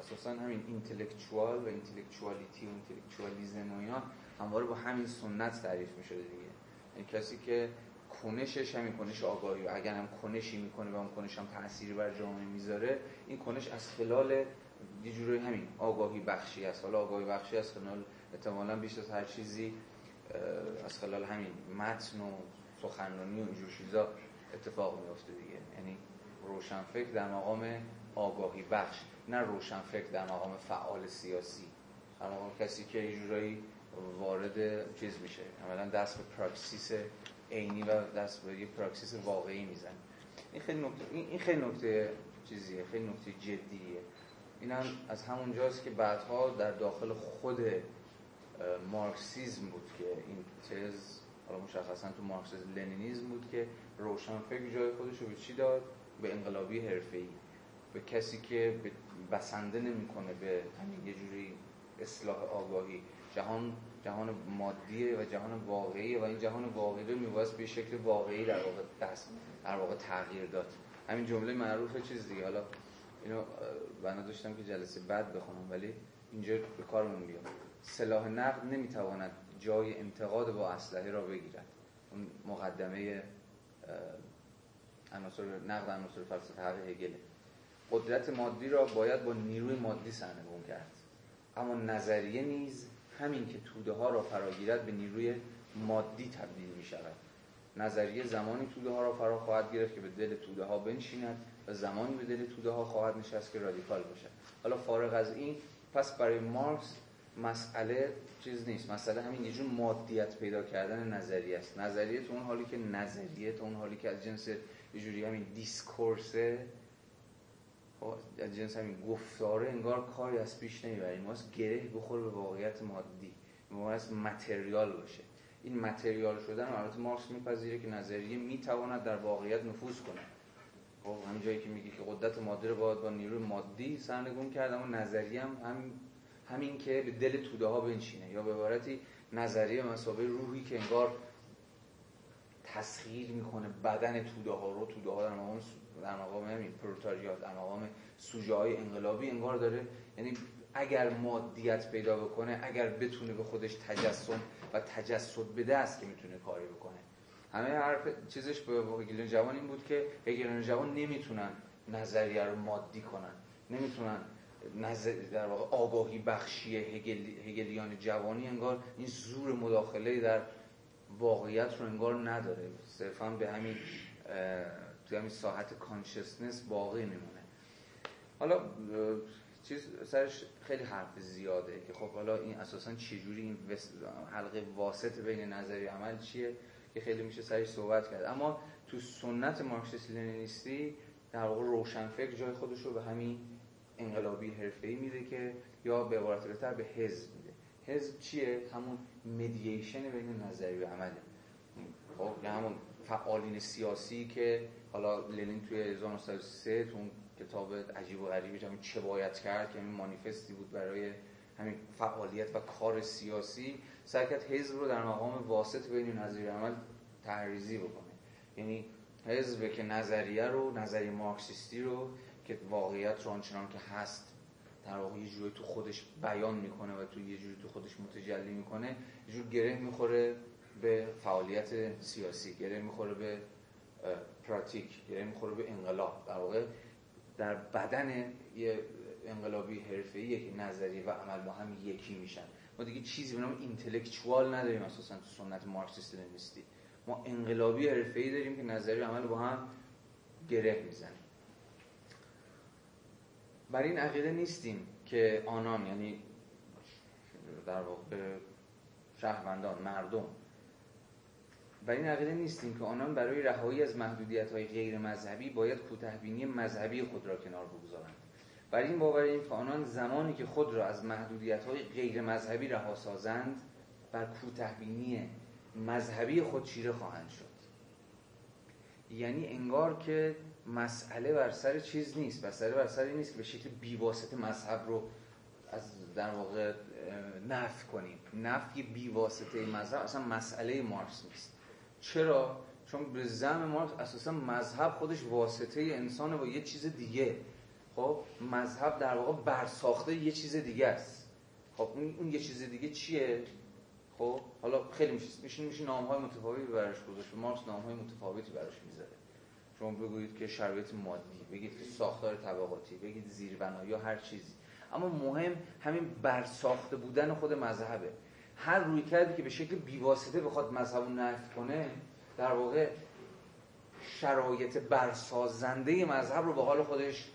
اساسا همین اینتלקچوال و اینتלקچوالیتی و اینتלקچوالیسم و اینا همواره با همین سنت تعریف می‌شده دیگه. یعنی کسی که کنشش همین کنش آگاهی و اگر هم کنشی می‌کنه و اون کنش هم تأثیری بر جامعه می‌ذاره این کنش از خلال یه جوری همین آگاهی بخشی است. حالا آگاهی بخشی از خلال احتمالا بیش از هر چیزی از خلال همین متن و سخنرانی و اینجور چیزا اتفاق میفته دیگه. یعنی روشنفکر در مقام آگاهی بخش نه روشنفکر در مقام فعال سیاسی. در کسی که یه جورایی وارد چیز میشه. عملا دست به پراکسیس عینی و دست به یه پراکسیس واقعی می‌زنه این خیلی نکته این خیلی نکته چیزیه خیلی نکته جدیه. این هم از همون جاست که بعدها در داخل خود مارکسیزم بود که این تز حالا مشخصا تو مارکسیزم لنینیزم بود که روشنفکر جای خودش رو به چی داد؟ به انقلابی حرفه‌ای. به کسی که بسنده نمی‌کنه به همین یه جوری اصلاح آگاهی. جهان جهان مادیه و جهان واقعیه و این جهان واقعی رو میباید به شکل واقعی در واقع دست در واقع تغییر داد. همین جمله معروف چیز دیگه. حالا اینو بنا داشتم که جلسه بعد بخونم ولی اینجا به کارمون بیاد سلاح نقد نمی‌تواند جای انتقاد با اسلحه را بگیرد. اون مقدمه عناصر نقد عناصر فلسفه هگل. قدرت مادی را باید با نیروی مادی سرنگون کرد. اما نظریه نیز همین که توده ها را فراگیرد به نیروی مادی تبدیل می شود نظریه زمانی توده ها را فرا خواهد گرفت که به دل توده ها بنشیند و زمانی به دل توده ها خواهد نشست که رادیکال باشد. حالا فارغ از این پس برای مارکس مسئله چیز نیست. مسئله همین یه جور مادیت پیدا کردن نظریه است. نظریه تو اون حالی که نظریه تو اون حالی که از جنس یه جوری همین دیسکورسه از جنس همین گفتاره انگار کاری از پیش نمی‌بریم واسه گره بخوره به واقعیت مادی. واسه متریال باشه. این متریال شدن البته مارکس میپذیره که نظریه می‌تواند در واقعیت نفوذ کنه خب همین جایی که میگه که قدرت مادی رو باید با نیروی مادی سرنگون کرد اما نظریه هم, همین که به دل توده ها بنشینه. یا به عبارتی نظریه مسابقه روحی که انگار تسخیر می‌کنه بدن توده ها رو. توده ها در مقام در مقام همین پروتاریات در مقام سوژه های انقلابی انگار داره. یعنی اگر مادیت پیدا بکنه اگر بتونه به خودش تجسم و تجسد بده است که می‌تونه کاری بکنه. همه حرف چیزش به هگلیان جوان این بود که هگلیان جوان نمی‌تونن نظریه رو مادی کنن. نمی‌تونن نظر در واقع آگاهی بخشی هگلیان جوانی انگار این زور مداخله در واقعیت رو انگار نداره. صرفا به همین توی همین ساحت کانشسنس باقی میمونه. حالا چیز سرش خیلی حرف زیاده که خب حالا این اساسا چجوری این حلقه واسط بین نظری عمل چیه که خیلی میشه سرش صحبت کرد. اما تو سنت مارکسیست لنینیستی در واقع روشنفکر جای خودش رو به همین انقلابی حرفه‌ای میده که یا به عبارت بهتر به حزب میده. حزب چیه؟ همون مدییشن بین نظری و عمله. یا همون فعالین سیاسی که حالا لنین توی 1903 تو اون کتاب عجیب و غریبی همین چه باید کرد که همین مانیفستی بود برای همین فعالیت و کار سیاسی سعی حزب رو در مقام واسط بین نظریه عمل تحریزی بکنه. یعنی حزب که نظریه رو نظریه مارکسیستی رو که واقعیت رو آنچنان که هست در واقع یه جوری تو خودش بیان می‌کنه و تو یه جوری تو خودش متجلی می‌کنه یه جور گره می‌خوره. به فعالیت سیاسی گره می‌خوره به پراتیک گره می‌خوره به انقلاب. در واقع در بدن یه انقلابی حرفه‌ایه که نظری و عمل با هم یکی میشن. ما دیگه چیزی به نام اینتלקچوال نداریم اساسا تو سنت مارکسیست لنینیستی ما انقلابی حرفه‌ای داریم که نظری و عمل با هم گره می‌زنه بر این عقیده نیستیم که آنان یعنی در واقع شهروندان مردم بر این عقیده نیستیم که آنان برای رهایی از محدودیت های غیر مذهبی باید کوتهبینی مذهبی خود را کنار بگذارند. بر این باوریم که آنان زمانی که خود را از محدودیت های غیر مذهبی رها سازند بر کوتهبینی مذهبی خود چیره خواهند شد. یعنی انگار که مسئله بر سر چیز نیست مسئله بر سر نیست که به شکل بیواسطه مذهب رو از در واقع نفی کنیم. نفی بیواسطه مذهب اصلا مسئله مارکس نیست. چرا؟ چون به زم مارکس اساسا مذهب خودش واسطه انسانه با یه چیز دیگه. خب مذهب در واقع برساخته یه چیز دیگه است. خب اون یه چیز دیگه چیه؟ خب حالا خیلی میشه میشه میشه نام های متفاوتی براش گذاشت. مارکس نام های متفاوتی براش می‌ذاره. شما بگویید که شرایط مادی بگید که ساختار طبقاتی بگید زیربنا یا هر چیزی. اما مهم همین برساخته بودن خود مذهبه. هر روی کردی که به شکل بیواسطه بخواد مذهب رو نفت کنه در واقع شرایط برسازنده مذهب رو به حال خودش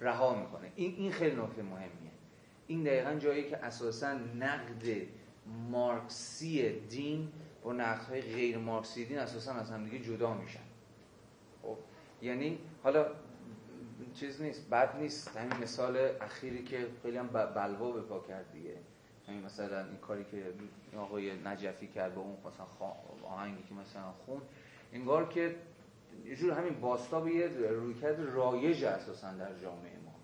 رها می‌کنه. این این خیلی نکته مهمیه. این دقیقا جایی که اساسا نقد مارکسی دین با نقدهای غیر مارکسی دین اساسا از هم دیگه جدا میشن. خب یعنی حالا چیز نیست بد نیست. همین مثال اخیری که خیلی هم بلوا به پا کرد دیگه. همین مثلا این کاری که آقای نجفی کرد با اون مثلا آهنگی که مثلا خون انگار که یه جور همین باستاب یه رویکرد رایج اساسا در جامعه ما.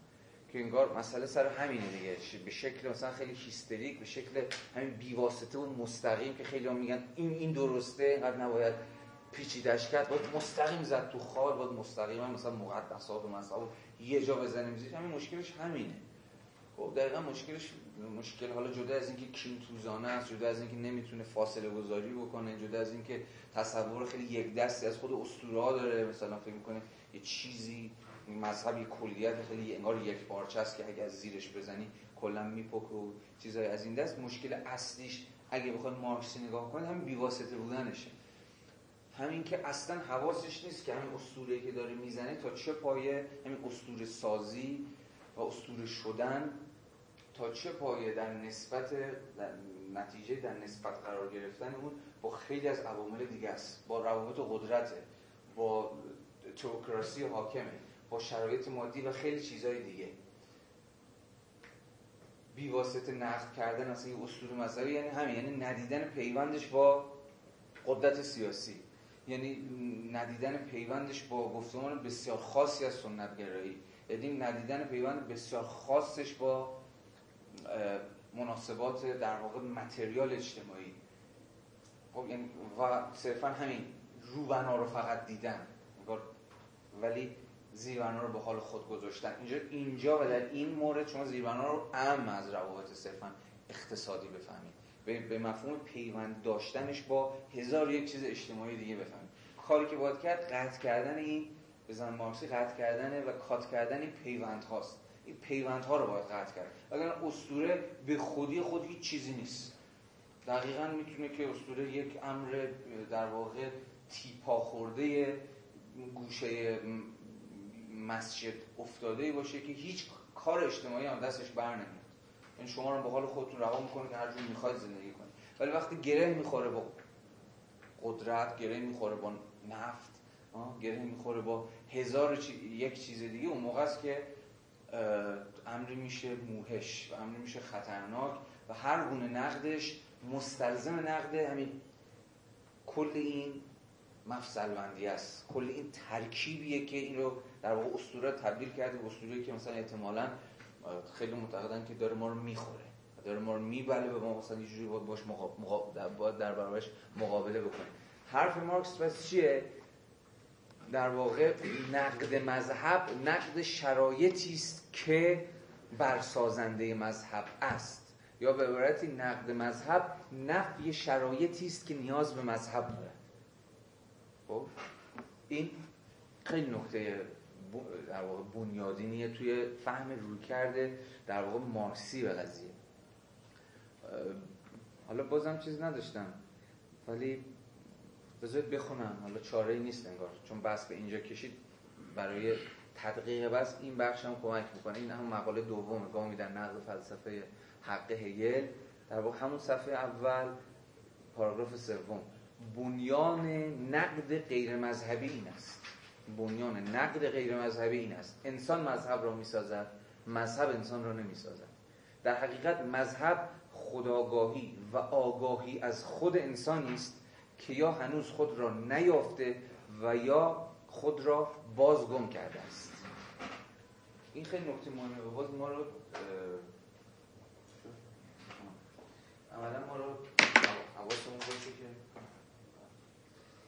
که انگار مسئله سر همینه دیگه. به شکل مثلا خیلی هیستریک به شکل همین بیواسطه و مستقیم که خیلی هم میگن این این درسته اینقدر نباید پیچیدش کرد. باید مستقیم زد تو خال باید مستقیم مثلا مقدسات و مذهب یه جا بزنیم. زیر همین مشکلش همینه. خب دقیقا مشکلش مشکل حالا جدا از اینکه کین توزانه است جدا از اینکه نمی‌تونه فاصله گذاری بکنه جدا از اینکه تصور خیلی یک دستی از خود اسطوره داره. مثلا فکر می‌کنه یه چیزی مذهب یه کلیت خیلی انگار یک پارچه است که اگه از زیرش بزنی کلا میپک و چیزای از این دست. مشکل اصلیش اگه بخواد مارکسی نگاه کنه همین بیواسطه بودنشه. همین که اصلا حواسش نیست که همین اسطوره که داره می‌زنه تا چه پایه همین اسطوره سازی و اسطوره شدن تا چه پایه در نسبت در نتیجه در نسبت قرار گرفتن اون با خیلی از عوامل دیگه است. با روابط قدرت با توکراسی حاکمه با شرایط مادی و خیلی چیزهای دیگه. بیواسطه نقد کردن اصلا یه اسطوره مذهبی یعنی همین یعنی ندیدن پیوندش با قدرت سیاسی. یعنی ندیدن پیوندش با گفتمان بسیار خاصی از سنت گرایی یعنی ندیدن پیوند بسیار خاصش با مناسبات در واقع متریال اجتماعی. خب یعنی و صرفا همین روبنا رو فقط دیدن ولی زیربنا رو به حال خود گذاشتن. اینجا اینجا و در این مورد شما زیربنا رو ام از روابط صرفا اقتصادی بفهمید. به مفهوم پیوند داشتنش با هزار یک چیز اجتماعی دیگه بفهمید. کاری که باید کرد قطع کردن این بزن مارکسی قطع کردن و کات کردن این پیوند هاست. این پیوند ها رو باید قطع کرد. اگر اسطوره به خودی خود هیچ چیزی نیست. دقیقا می‌تونه که اسطوره یک امر در واقع تیپا خورده گوشه مسجد افتاده باشه که هیچ کار اجتماعی هم دستش بر نمیاد. این یعنی شما رو به حال خودتون رها می‌کنه که هر جور می‌خواید زندگی کنید. ولی وقتی گره می‌خوره با قدرت گره می‌خوره با نفت گره می‌خوره با هزار یک چیز دیگه اون موقع است که امری میشه موهش و امری میشه خطرناک و هر گونه نقدش مستلزم نقد همین کل این مفصل بندی است. کل این ترکیبیه که این رو در واقع اسطوره تبدیل کرده به اسطوره که مثلا احتمالاً خیلی معتقدن که داره ما رو می‌خوره داره ما رو میبله به ما مثلا یه جوری باید باش باید در برابرش مقابله بکنیم حرف مارکس پس چیه؟ در واقع نقد مذهب نقد شرایطی است که برسازنده مذهب است. یا به عبارتی نقد مذهب نفی شرایطی است که نیاز به مذهب داره خب این خیلی نکته در واقع بنیادینیه توی فهم روی کرده در واقع مارکسی به قضیه. حالا بازم چیز نداشتم ولی بذارید بخونم. حالا چاره ای نیست انگار. چون بس به اینجا کشید برای تدقیق بس این بخش هم کمک می‌کنه. این هم مقاله دوم گامی در نقد فلسفه حق هگل. در واقع همون صفحه اول پاراگراف سوم. بنیان نقد غیر مذهبی این است. بنیان نقد غیر مذهبی این است. انسان مذهب را می‌سازد مذهب انسان را نمی‌سازد. در حقیقت مذهب خداگاهی و آگاهی از خود انسانی است. که یا هنوز خود را نیافته و یا خود را بازگم کرده است. این خیلی نکته مهمه. و باز ما رو عملا ما رو حواسمون باشه که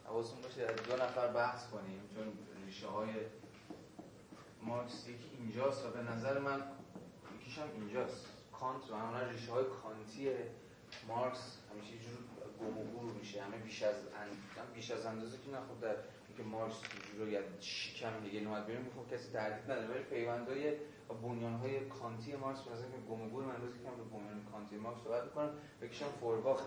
حواسمون باشه دو نفر بحث کنیم چون ریشه های مارکس یکی اینجاست و به نظر من یکیش هم اینجاست. کانت و همون ریشه های کانتی مارکس همیشه جور گم میشه همه بیش از اند... بیش از اندازه که نخود در اینکه مارکس رو یا شکم دیگه نومد بیرون می‌خوام کسی تردید نداره. ولی پیوندهای و های کانتی مارکس مثلا که گم و گور من روزی کم به بنیان کانتی مارکس صحبت می‌کنم یکیشم فورباخ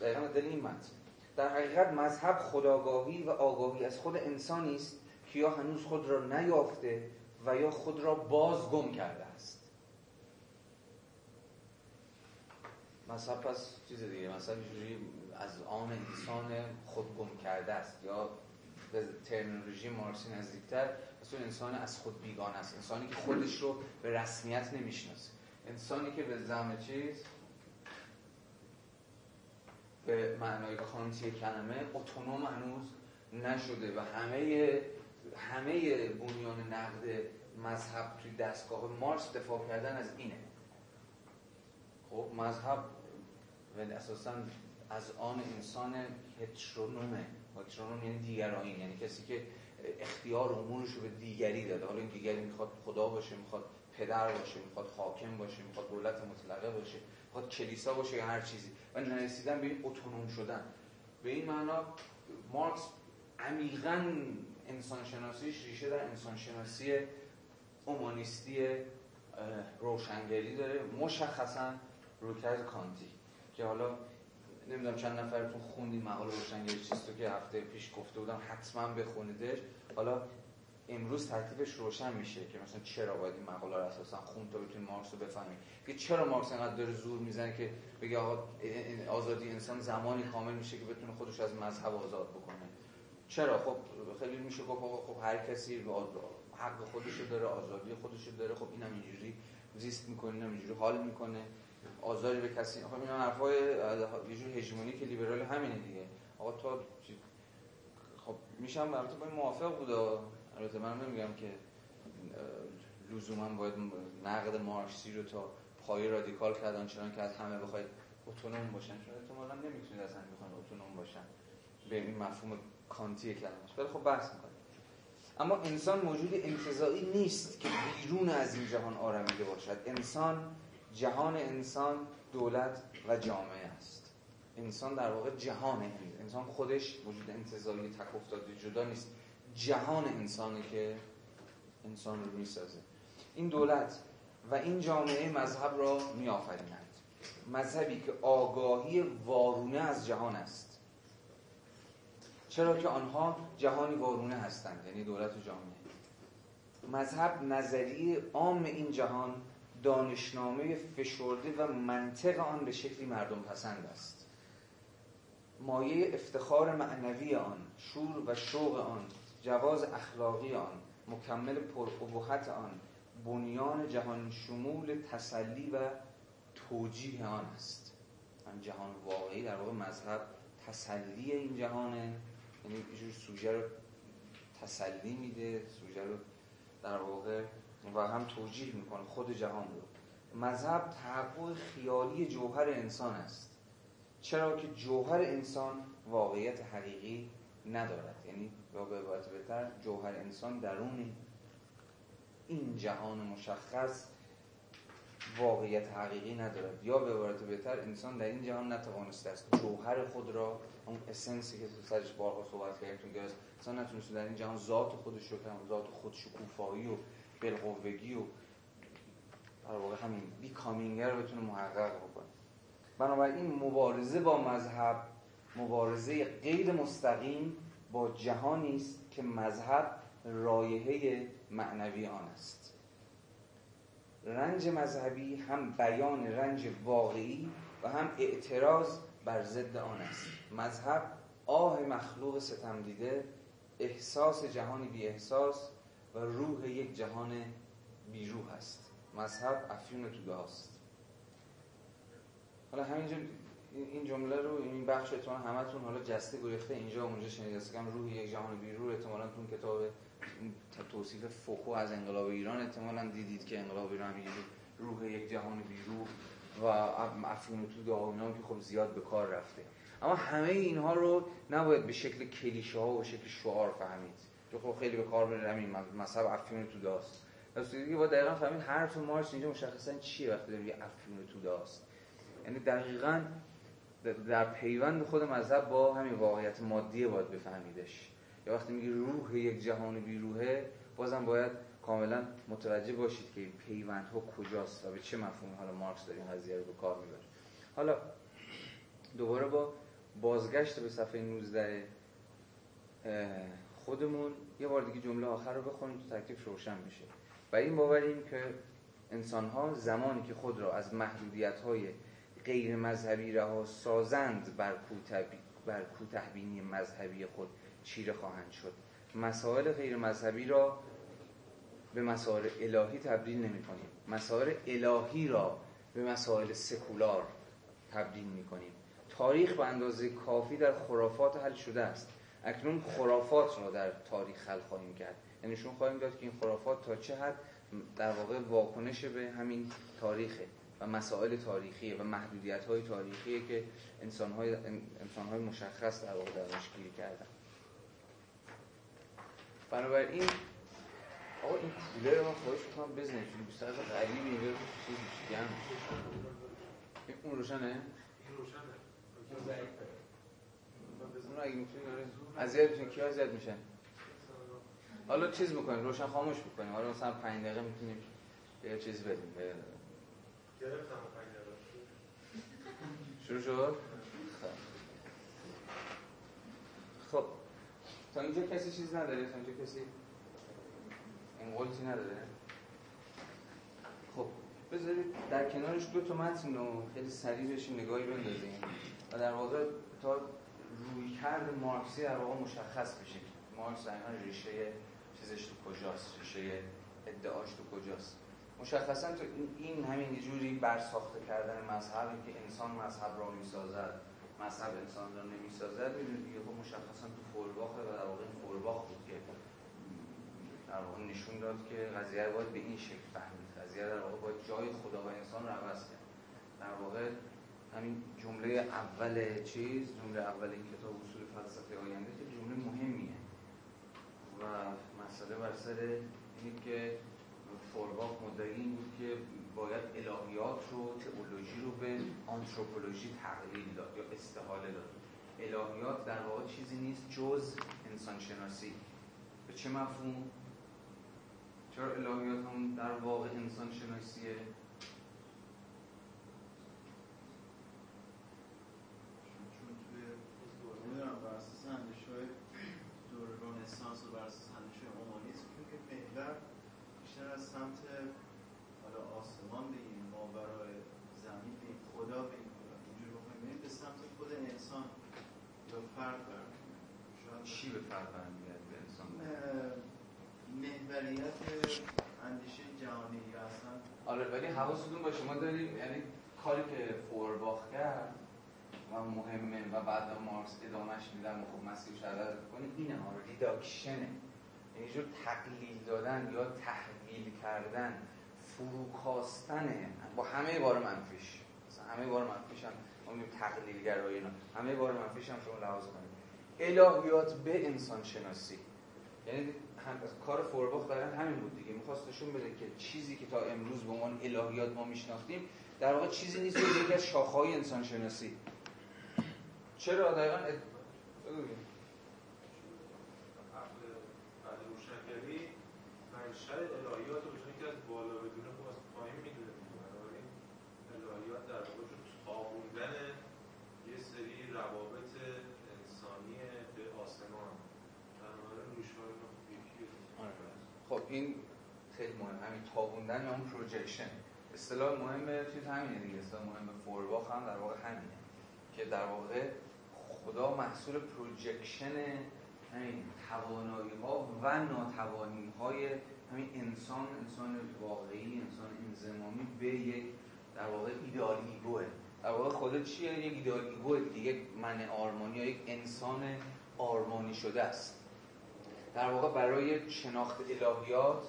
دقیقا دل این متن. در حقیقت مذهب خداگاهی و آگاهی از خود انسانی است که یا هنوز خود را نیافته و یا خود را باز گم کرده است. مذهب پس چیز دیگه مثلا اینجوری از آن انسان خود گم کرده است. یا به ترمینولوژی مارکسی نزدیکتر مثل انسان از خود بیگانه است. انسانی که خودش رو به رسمیت نمی‌شناسه. انسانی که به زم چیز به معنای کانتی کلمه اتونوم هنوز نشده و همه همه بنیان نقد مذهب توی دستگاه مارکس دفاع کردن از اینه. خب مذهب و اساسا از آن انسان هترونومه هترونوم یعنی دیگرایین یعنی کسی که اختیار امورش رو به دیگری داده. حالا این دیگری می‌خواد خدا باشه می‌خواد پدر باشه می‌خواد حاکم باشه می‌خواد دولت مطلقه باشه می‌خواد کلیسا باشه یا هر چیزی. و نرسیدن به این اتونوم شدن. به این معنا مارکس عمیقا انسانشناسیش ریشه در انسانشناسی اومانیستی روشنگری داره. مشخصا رویکرد کانتی که حالا نمی‌دونم چند نفرتون خوندین مقاله روشنگری چیست که هفته پیش گفته بودم حتما بخونیدش. حالا امروز ترتیبش روشن میشه که مثلا چرا باید این مقاله رو اساسا خون تا بتونید مارکس رو بفهمید که چرا مارکس انقدر داره زور می‌زنه که بگه آقا آزادی انسان زمانی کامل میشه که بتونه خودش از مذهب آزاد بکنه. چرا؟ خب خیلی میشه گفت خب هر کسی حق خودش داره آزادی خودش داره. خب اینم اینجوری زیست می‌کنه اینم اینجوری حال می‌کنه. آزاری به کسی خب این حرفای یه جور هژمونیک لیبرال همینه دیگه. آقا تو خب میشم البته با موافق بود البته من نمیگم که لزوما باید نقد مارکسی رو تا پای رادیکال کردن چون که از همه بخواید اتونوم باشن. چون احتمالاً نمی‌تونید از همه بخواید اتونوم باشن. به این مفهوم کانتی کلمش. ولی خب بحث می‌کنیم. اما انسان موجود انتظایی نیست که بیرون از این جهان آرمیده باشد. انسان جهان انسان دولت و جامعه است. انسان در واقع جهان انسان خودش وجود انتظاری تک افتاده جدا نیست. جهان انسانی که انسان رو می‌سازه. این دولت و این جامعه مذهب را میآفرینند مذهبی که آگاهی وارونه از جهان است. چرا که آنها جهانی وارونه هستند یعنی دولت و جامعه. مذهب نظریه عام این جهان دانشنامه فشرده و منطق آن به شکلی مردم پسند است. مایه افتخار معنوی آن شور و شوق آن جواز اخلاقی آن مکمل پرابهت آن بنیان جهان شمول تسلی و توجیه آن است. من جهان واقعی در واقع مذهب تسلی این جهانه. یعنی یه سوژه رو تسلی میده سوژه رو در واقع و هم توجیه می‌کنه خود جهان رو. مذهب تحقق خیالی جوهر انسان است. چرا که جوهر انسان واقعیت حقیقی ندارد. یعنی یا به عبارت بهتر جوهر انسان درون این جهان مشخص واقعیت حقیقی ندارد. یا به عبارت بهتر انسان در این جهان نتوانسته است جوهر خود را اون اسنسی که سرش بارها صحبت کردیم انسان نتونسته در این جهان ذات خودش رو ذات خود شکوفایی و بالقوگی و در واقع همین بیکامینگر رو بتونه محقق بکنه. بنابراین مبارزه با مذهب مبارزه غیر مستقیم با جهانی است که مذهب رایحه معنوی آن است. رنج مذهبی هم بیان رنج واقعی و هم اعتراض بر ضد آن است. مذهب آه مخلوق ستم دیده احساس جهانی بی احساس و روح یک جهان بیروح است. مذهب افیون توده است حالا همینجا این جمله رو این بخشتون همتون حالا جسته گرفته اینجا اونجا شنیده است روح یک جهان بیروح احتمالاً تون کتاب توصیف فوکو از انقلاب ایران احتمالاً دیدید که انقلاب ایران میگه روح یک جهان بیروح و افیون تو اینا که خب زیاد به کار رفته. اما همه اینها رو نباید به شکل کلیشه ها و شکل شعار فهمید. که خب خیلی به کار بره. همین مذهب افیون تو داست پس دیگه با دقیقا فهمید حرف مارکس اینجا مشخصا چیه وقتی داره یه افیون تو داست یعنی دقیقا در پیوند خود مذهب با همین واقعیت مادی باید بفهمیدش. یا وقتی میگه روح یک جهان بیروحه بازم باید کاملا متوجه باشید که پیوند ها کجاست و به چه مفهومی حالا مارکس داره این قضیه رو به کار می‌بره. حالا دوباره با بازگشت به صفحه 19 خودمون یه بار دیگه جمله آخر رو بخونیم تو تکلیف روشن بشه. و این باوریم که انسان ها زمانی که خود را از محدودیت های غیر مذهبی رها سازند بر بر کوتهبینی مذهبی خود چیره خواهند شد. مسائل غیر مذهبی را به مسائل الهی تبدیل نمی کنیم. مسائل الهی را به مسائل سکولار تبدیل می کنیم. تاریخ به اندازه کافی در خرافات حل شده است. اکنون خرافات را در تاریخ حل خواهیم کرد. یعنی شون خواهیم داد که این خرافات تا چه حد در واقع واکنش به همین تاریخه و مسائل تاریخی و محدودیت های تاریخی که انسان های, انسان های مشخص در واقع درش گیری کردن. بنابراین آقا این کولر رو من خواهش می‌کنم بزنید چون بیشتر از غریبی اینجا چیز گرم اون روشنه؟ این روشنه. اون اگه می‌تونی داره اذیت میشن کی اذیت میشن؟ حالا چیز می‌کنیم روشن خاموش می‌کنیم حالا مثلا 5 دقیقه می‌تونیم یه چیز بدیم. گرفتم شروع شد؟ خب. تا اینجا کسی چیز نداره؟ تا اینجا کسی قلتی نداره؟ خب. بذارید در کنارش دو تا متن رو خیلی سریع بهش نگاهی بندازیم. و در واقع تا روی کرد مارکسی در واقع مشخص بشه مارکس دقیقا ریشه چیزش تو کجاست ریشه ادعاش تو کجاست. مشخصا تو این همین جوری برساخته کردن مذهبی که انسان مذهب را می‌سازد مذهب انسان را نمی‌سازد می‌دونید دیگه خب مشخصا تو فورباخه و در واقع این فورباخ بود که در واقع نشون داد که قضیه باید به این شکل فهمید. قضیه در واقع باید جای خدا و انسان رو عوض کرد. در واقع همین جمله اول چیز جمله اول این کتاب اصول فلسفه آینده که جمله مهمیه. و مسئله بر سر اینه که فورباخ مدعی این بود که باید الهیات رو تئولوژی رو به آنتروپولوژی تقلیل داد یا استحاله داد. الهیات در واقع چیزی نیست جز انسان شناسی به چه مفهوم؟ چرا الهیات هم در واقع انسان شناسیه چون توی نمی‌دونم بر اساس اندیشه های دور رونسانس و بر اساس اندیشه اومانیسم که محور بیشتر از سمت حالا آسمان بگیم ما برای زمین بگیم خدا بگیم اینجور بخوایم به سمت خود انسان یا فرد برمیگرد چی به فرد برمیگرد به انسان؟ محوریت اندیشه جهانی هستن آره ولی حواستون باشه. ما داریم یعنی کاری که فورباخ کرد و مهمه و بعد مارکس ادامهش میدن و خب مسیح شرط کنه اینه ها. ریداکشنه یعنی جور تقلیل دادن یا تحویل کردن فروکاستن با همه بار منفیش مثلا همه بار منفیش هم ما تقلیل گرایی اینا. همه بار منفیش هم شما لحاظ کنید. الهیات به انسان شناسی یعنی هم کار فورباخ دقیقا همین بود دیگه. می‌خواست نشون بده که چیزی که تا امروز به عنوان الهیات ما میشناختیم در واقع چیزی نیست که یکی از شاخهای انسان شناسی چرا؟ دقیقا. منشأ الهیات روشن که از بالا بدون از پایین می‌دونه. بنابراین الهیات در واقع خوابوندن یه سری روابط انسانی به آسمان. بنابراین روشهای خب این خیلی مهم. همین تابوندن یا اون projection اصطلاح مهم چیز همینه دیگه. اصطلاح مهم فوئرباخ هم در واقع همینه. که در واقع خدا محصول projection همین توانایی ها و ناتوانی های همین انسان انسان واقعی انسان انضمامی به یک در واقع ideal ego ه. در واقع خدا چیه؟ یک ideal ego ه دیگه یک من آرمانی یا یک انسان آرمانی شده است. در واقع برای شناخت الهیات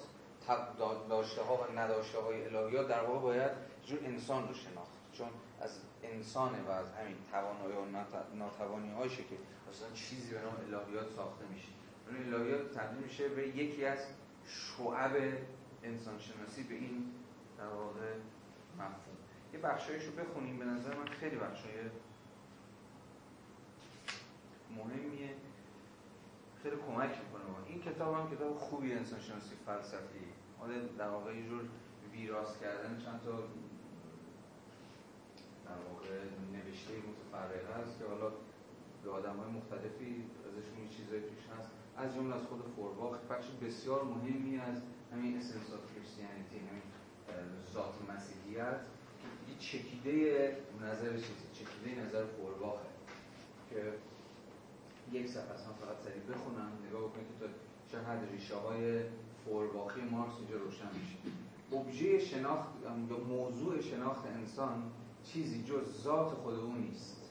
داشته ها و نداشته های الهیات در واقع باید جور انسان رو شناخت. چون از انسانه و از همین توانایی و ناتوانی هایشه که اصلا چیزی به نام الهیات ساخته میشه. اون الهیات تبدیل میشه به یکی از شعب انسانشناسی به این در واقع مفهوم. یه بخشایش رو بخونیم. به نظر من خیلی بخشای مهمیه. خیلی کمک می‌کنه. این کتاب هم کتاب خوبی انسانشناسی فلسفی. حالا در واقع یه جور ویراس کردن چند تا در واقع نوشته متفرقه هست که حالا به آدم های مختلفی ازشون چیزایی توش هست. از جمله از خود فورباخ بخش بسیار مهمی از همین اسنس آف کریستیانیتی همین ذات مسیحیت یه چکیده نظر چیزی چکیده نظر فورباخه که یک صفحه اصلا فقط سریع بخونم نگاه بکنید که تا حد ریشه های فورباخی مارکس اینجا روشن میشه. ابژه شناخت یا موضوع شناخت انسان چیزی جز ذات خود او نیست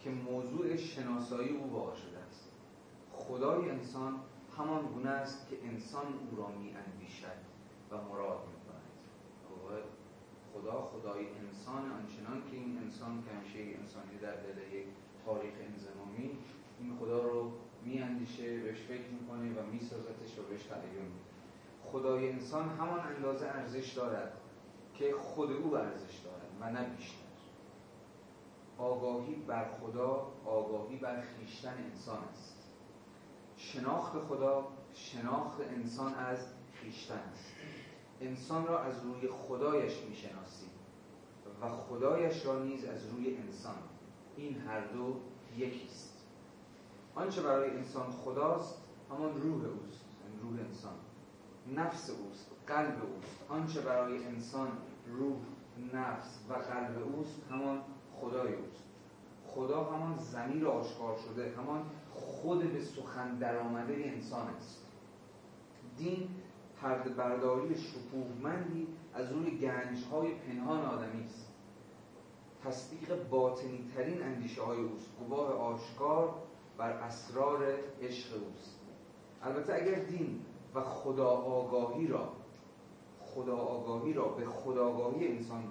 که موضوع شناسایی او واقع شده خدای انسان همان گونه است که انسان او را می اندیشد و مراد می کند خدا خدای انسان آنچنان که این انسان همیشه انسانی در دل یک تاریخ انزمامی این خدا رو می اندیشه بهش فکر می‌کنه و میسازتش و بهش تغییر خدای انسان همان اندازه ارزش دارد که خود او ارزش دارد و نه بیشتر. آگاهی بر خدا آگاهی بر خیشتن انسان است. شناخت خدا شناخت انسان از خیشتن است. انسان را از روی خدایش می‌شناسی و خدایش را نیز از روی انسان. این هر دو یکیست آنچه برای انسان خداست همان روح اوست یعنی روح انسان. نفس اوست قلب اوست. آنچه برای انسان روح نفس و قلب اوست همان خدای اوست. خدا همان زمیر آشکار شده همان خود به سخن درآمده انسان است. دین پرده برداری شکوهمندی از روی گنج های پنهان آدمی است. تصدیق باطنی ترین اندیشه های اوست. گواه آشکار بر اسرار عشق اوست. البته اگر دین و خدا آگاهی را خدا آگاهی را به خداگاهی انسان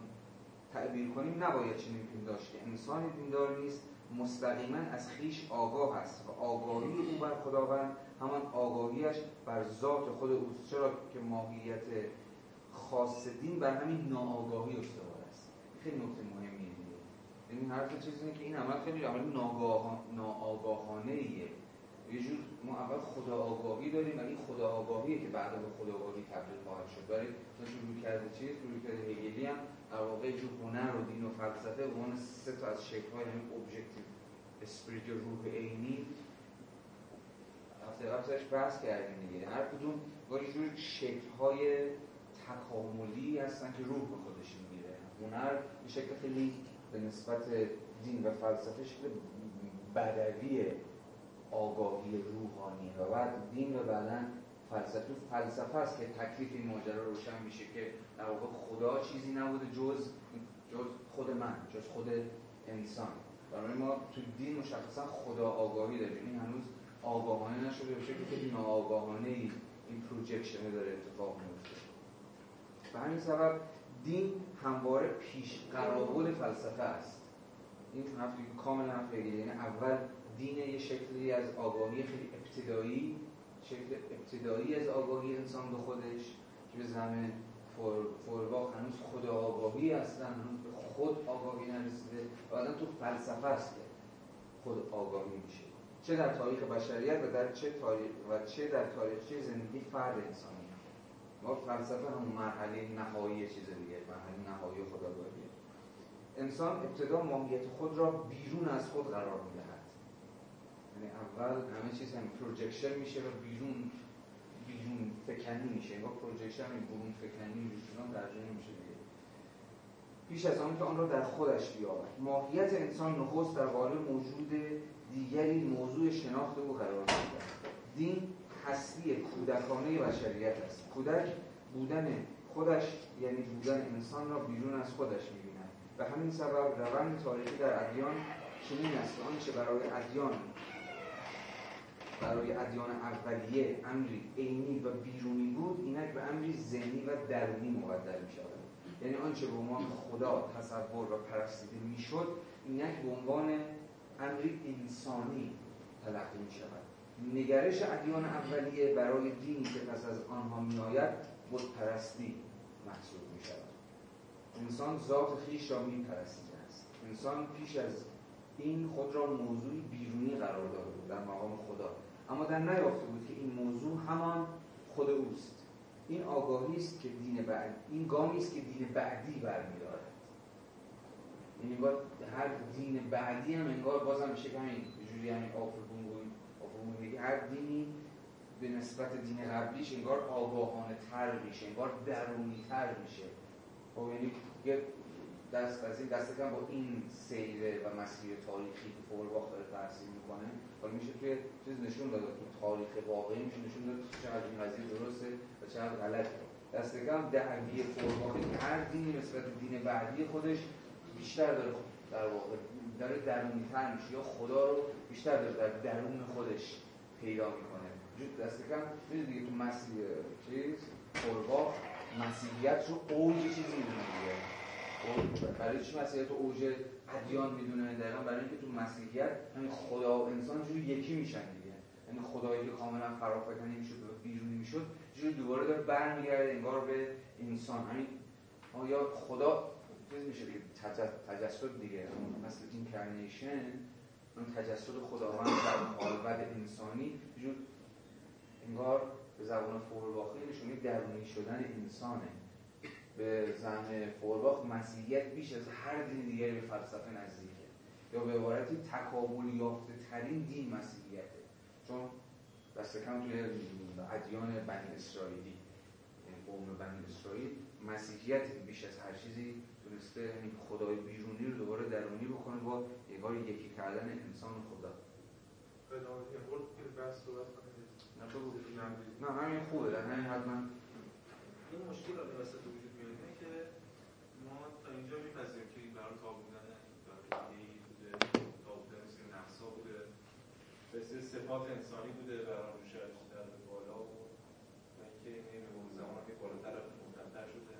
تعبیر کنیم نباید چنین پین داشت. که انسان دیندار نیست. مستقیما از خیش آگاه است و آگاهی او بر خداوند همان آگاهیش بر ذات خود اوست چرا که ماهیت خاص دین بر همین ناآگاهی استوار است. خیلی نکته مهمیه دیگه. یعنی حرف چیزی که این عمل خیلی عمل ناآگاهانه ایه یه جور ما اول خدا آگاهی داریم و این خدا آگاهیه که بعد به خدا آگاهی تبدیل خواهد شد. برای مثل روی کرده چیز روی کرده هگلی هم در واقع جور هنر و دین و فلسفه به عنوان سه تا از شکل های همین objective spirit یا روح عینی هفته قبلش بحث کردیم دیگه. هر کدوم با یه جور شکل های تکاملی هستن که روح به خودش می‌گیره. هنر به شکل خیلی به نسبت دین و فلسفه شکل بدوی آگاهی روحانی و بعد دین و بعدا فلسفه فلسفه است که تکلیف این ماجرا روشن میشه که در واقع خدا چیزی نبوده جز جز خود من جز خود انسان. برای ما تو دین مشخصا خدا آگاهی داریم. این هنوز آگاهانه نشده به شکلی که ناآگاهانه ای این پروجکشنه داره اتفاق میفته. به همین سبب دین همواره پیش قرابول فلسفه است. این حرفی کاملا حرف یعنی اول دین یه شکلی از آگاهی خیلی ابتدایی شکل ابتدایی از آگاهی انسان به خودش که به زمین هنوز خود آگاهی هستن هنوز به خود آگاهی نرسیده و آدم تو فلسفه است که خود آگاهی میشه. چه در تاریخ بشریت و در چه تاریخ و چه در تاریخچه زندگی فرد انسانی. ما فلسفه هم مرحله نهایی چیز دیگه مرحله نهایی خداگاهی. انسان ابتدا ماهیت خود را بیرون از خود قرار می‌دهد. یعنی اول همه چیز هم projection میشه و بیرون بیرون فکنی میشه. انگار projection بیرون فکنی بیرون درجه نمیشه دیگه. پیش از آن که آن را در خودش بیابد. ماهیت انسان نخست در قالب موجود دیگری موضوع شناخت او قرار می‌دهد. دین هستی کودکانه بشریت است. کودک بودن خودش یعنی بودن انسان را بیرون از خودش می‌بیند. و همین سبب روند تاریخی در ادیان چنین است. آنچه برای ادیان برای ادیان اولیه امری عینی و بیرونی بود اینک به امری ذهنی و درونی مبدل می شود یعنی آنچه به عنوان خدا تصور و پرستیده می‌شد اینک به عنوان امری انسانی تلقی می شود نگرش ادیان اولیه برای دینی که پس از آنها میآید پرستی محسوب می شود انسان ذات خیش را می است. انسان پیش از این خود را موضوعی بیرونی قرار داده بود در مقام خدا. اما در نیافته بود که این موضوع همان خود اوست. این آگاهی است که دین بعد این گامی است که دین بعدی برمیدارد. یعنی با هر دین بعدی هم انگار بازم میشه که همین جوری همین آفربون هر دینی به نسبت دین قبلیش انگار آگاهانه تر میشه انگار درونی تر میشه. خب یعنی دست از این دست کم با این سیره و مسیر تاریخی که فورباخ داره ترسیم می‌کنه حالا میشه توی چیز نشون داده تو تاریخ واقعی میشه نشون داده چقدر این قضیه درسته و چقدر غلطه. دست کم دعوی فورباخی که هر دینی نسبت دین بعدی خودش بیشتر داره در واقع داره درونی تر میشه یا خدا رو بیشتر داره در درون خودش پیدا می‌کنه. دست کم دیگه تو مسیح چیز فورباخ مسیحیت رو اوج چیزی می‌دونه برای چی مسیحیت اوج ادیان می‌دونه؟ دقیقا برای اینکه تو مسیحیت همین خدا و انسان جوری یکی میشن دیگه. یعنی خدایی که کاملا فرافتنی می‌شد و بیرونی می‌شد جوری دوباره داره برمیگرده انگار به انسان. همین آیا خدا چیز میشه دیگه؟ تجسد دیگه. مثل اینکارنیشن اون تجسد خداوند در قالب انسانی جور انگار به زبان فورباخی نشونه درونی شدن انسانه. به زن فورباخ مسیحیت بیش از هر دین دیگری به فلسفه نزدیکه. یا به عبارتی تکامل یافته ترین دین مسیحیته. چون دست کم توی ادیان بنی اسرائیلی یعنی قوم بنی اسرائیل مسیحیت بیش از هر چیزی تونسته این خدای بیرونی رو دوباره درونی بکنه با یگار یکی کردن انسان خدا. نه همین خوبه. در همین حد من این مشکل رو وسط وجود میاد که ما تا اینجا میپذیریم که این برای تابوندن دارایی بوده تابوندن مثل نفسا بوده مثل صفات انسانی بوده و روش در بالا و اینکه این به زمان که بالاتر مهمتر شده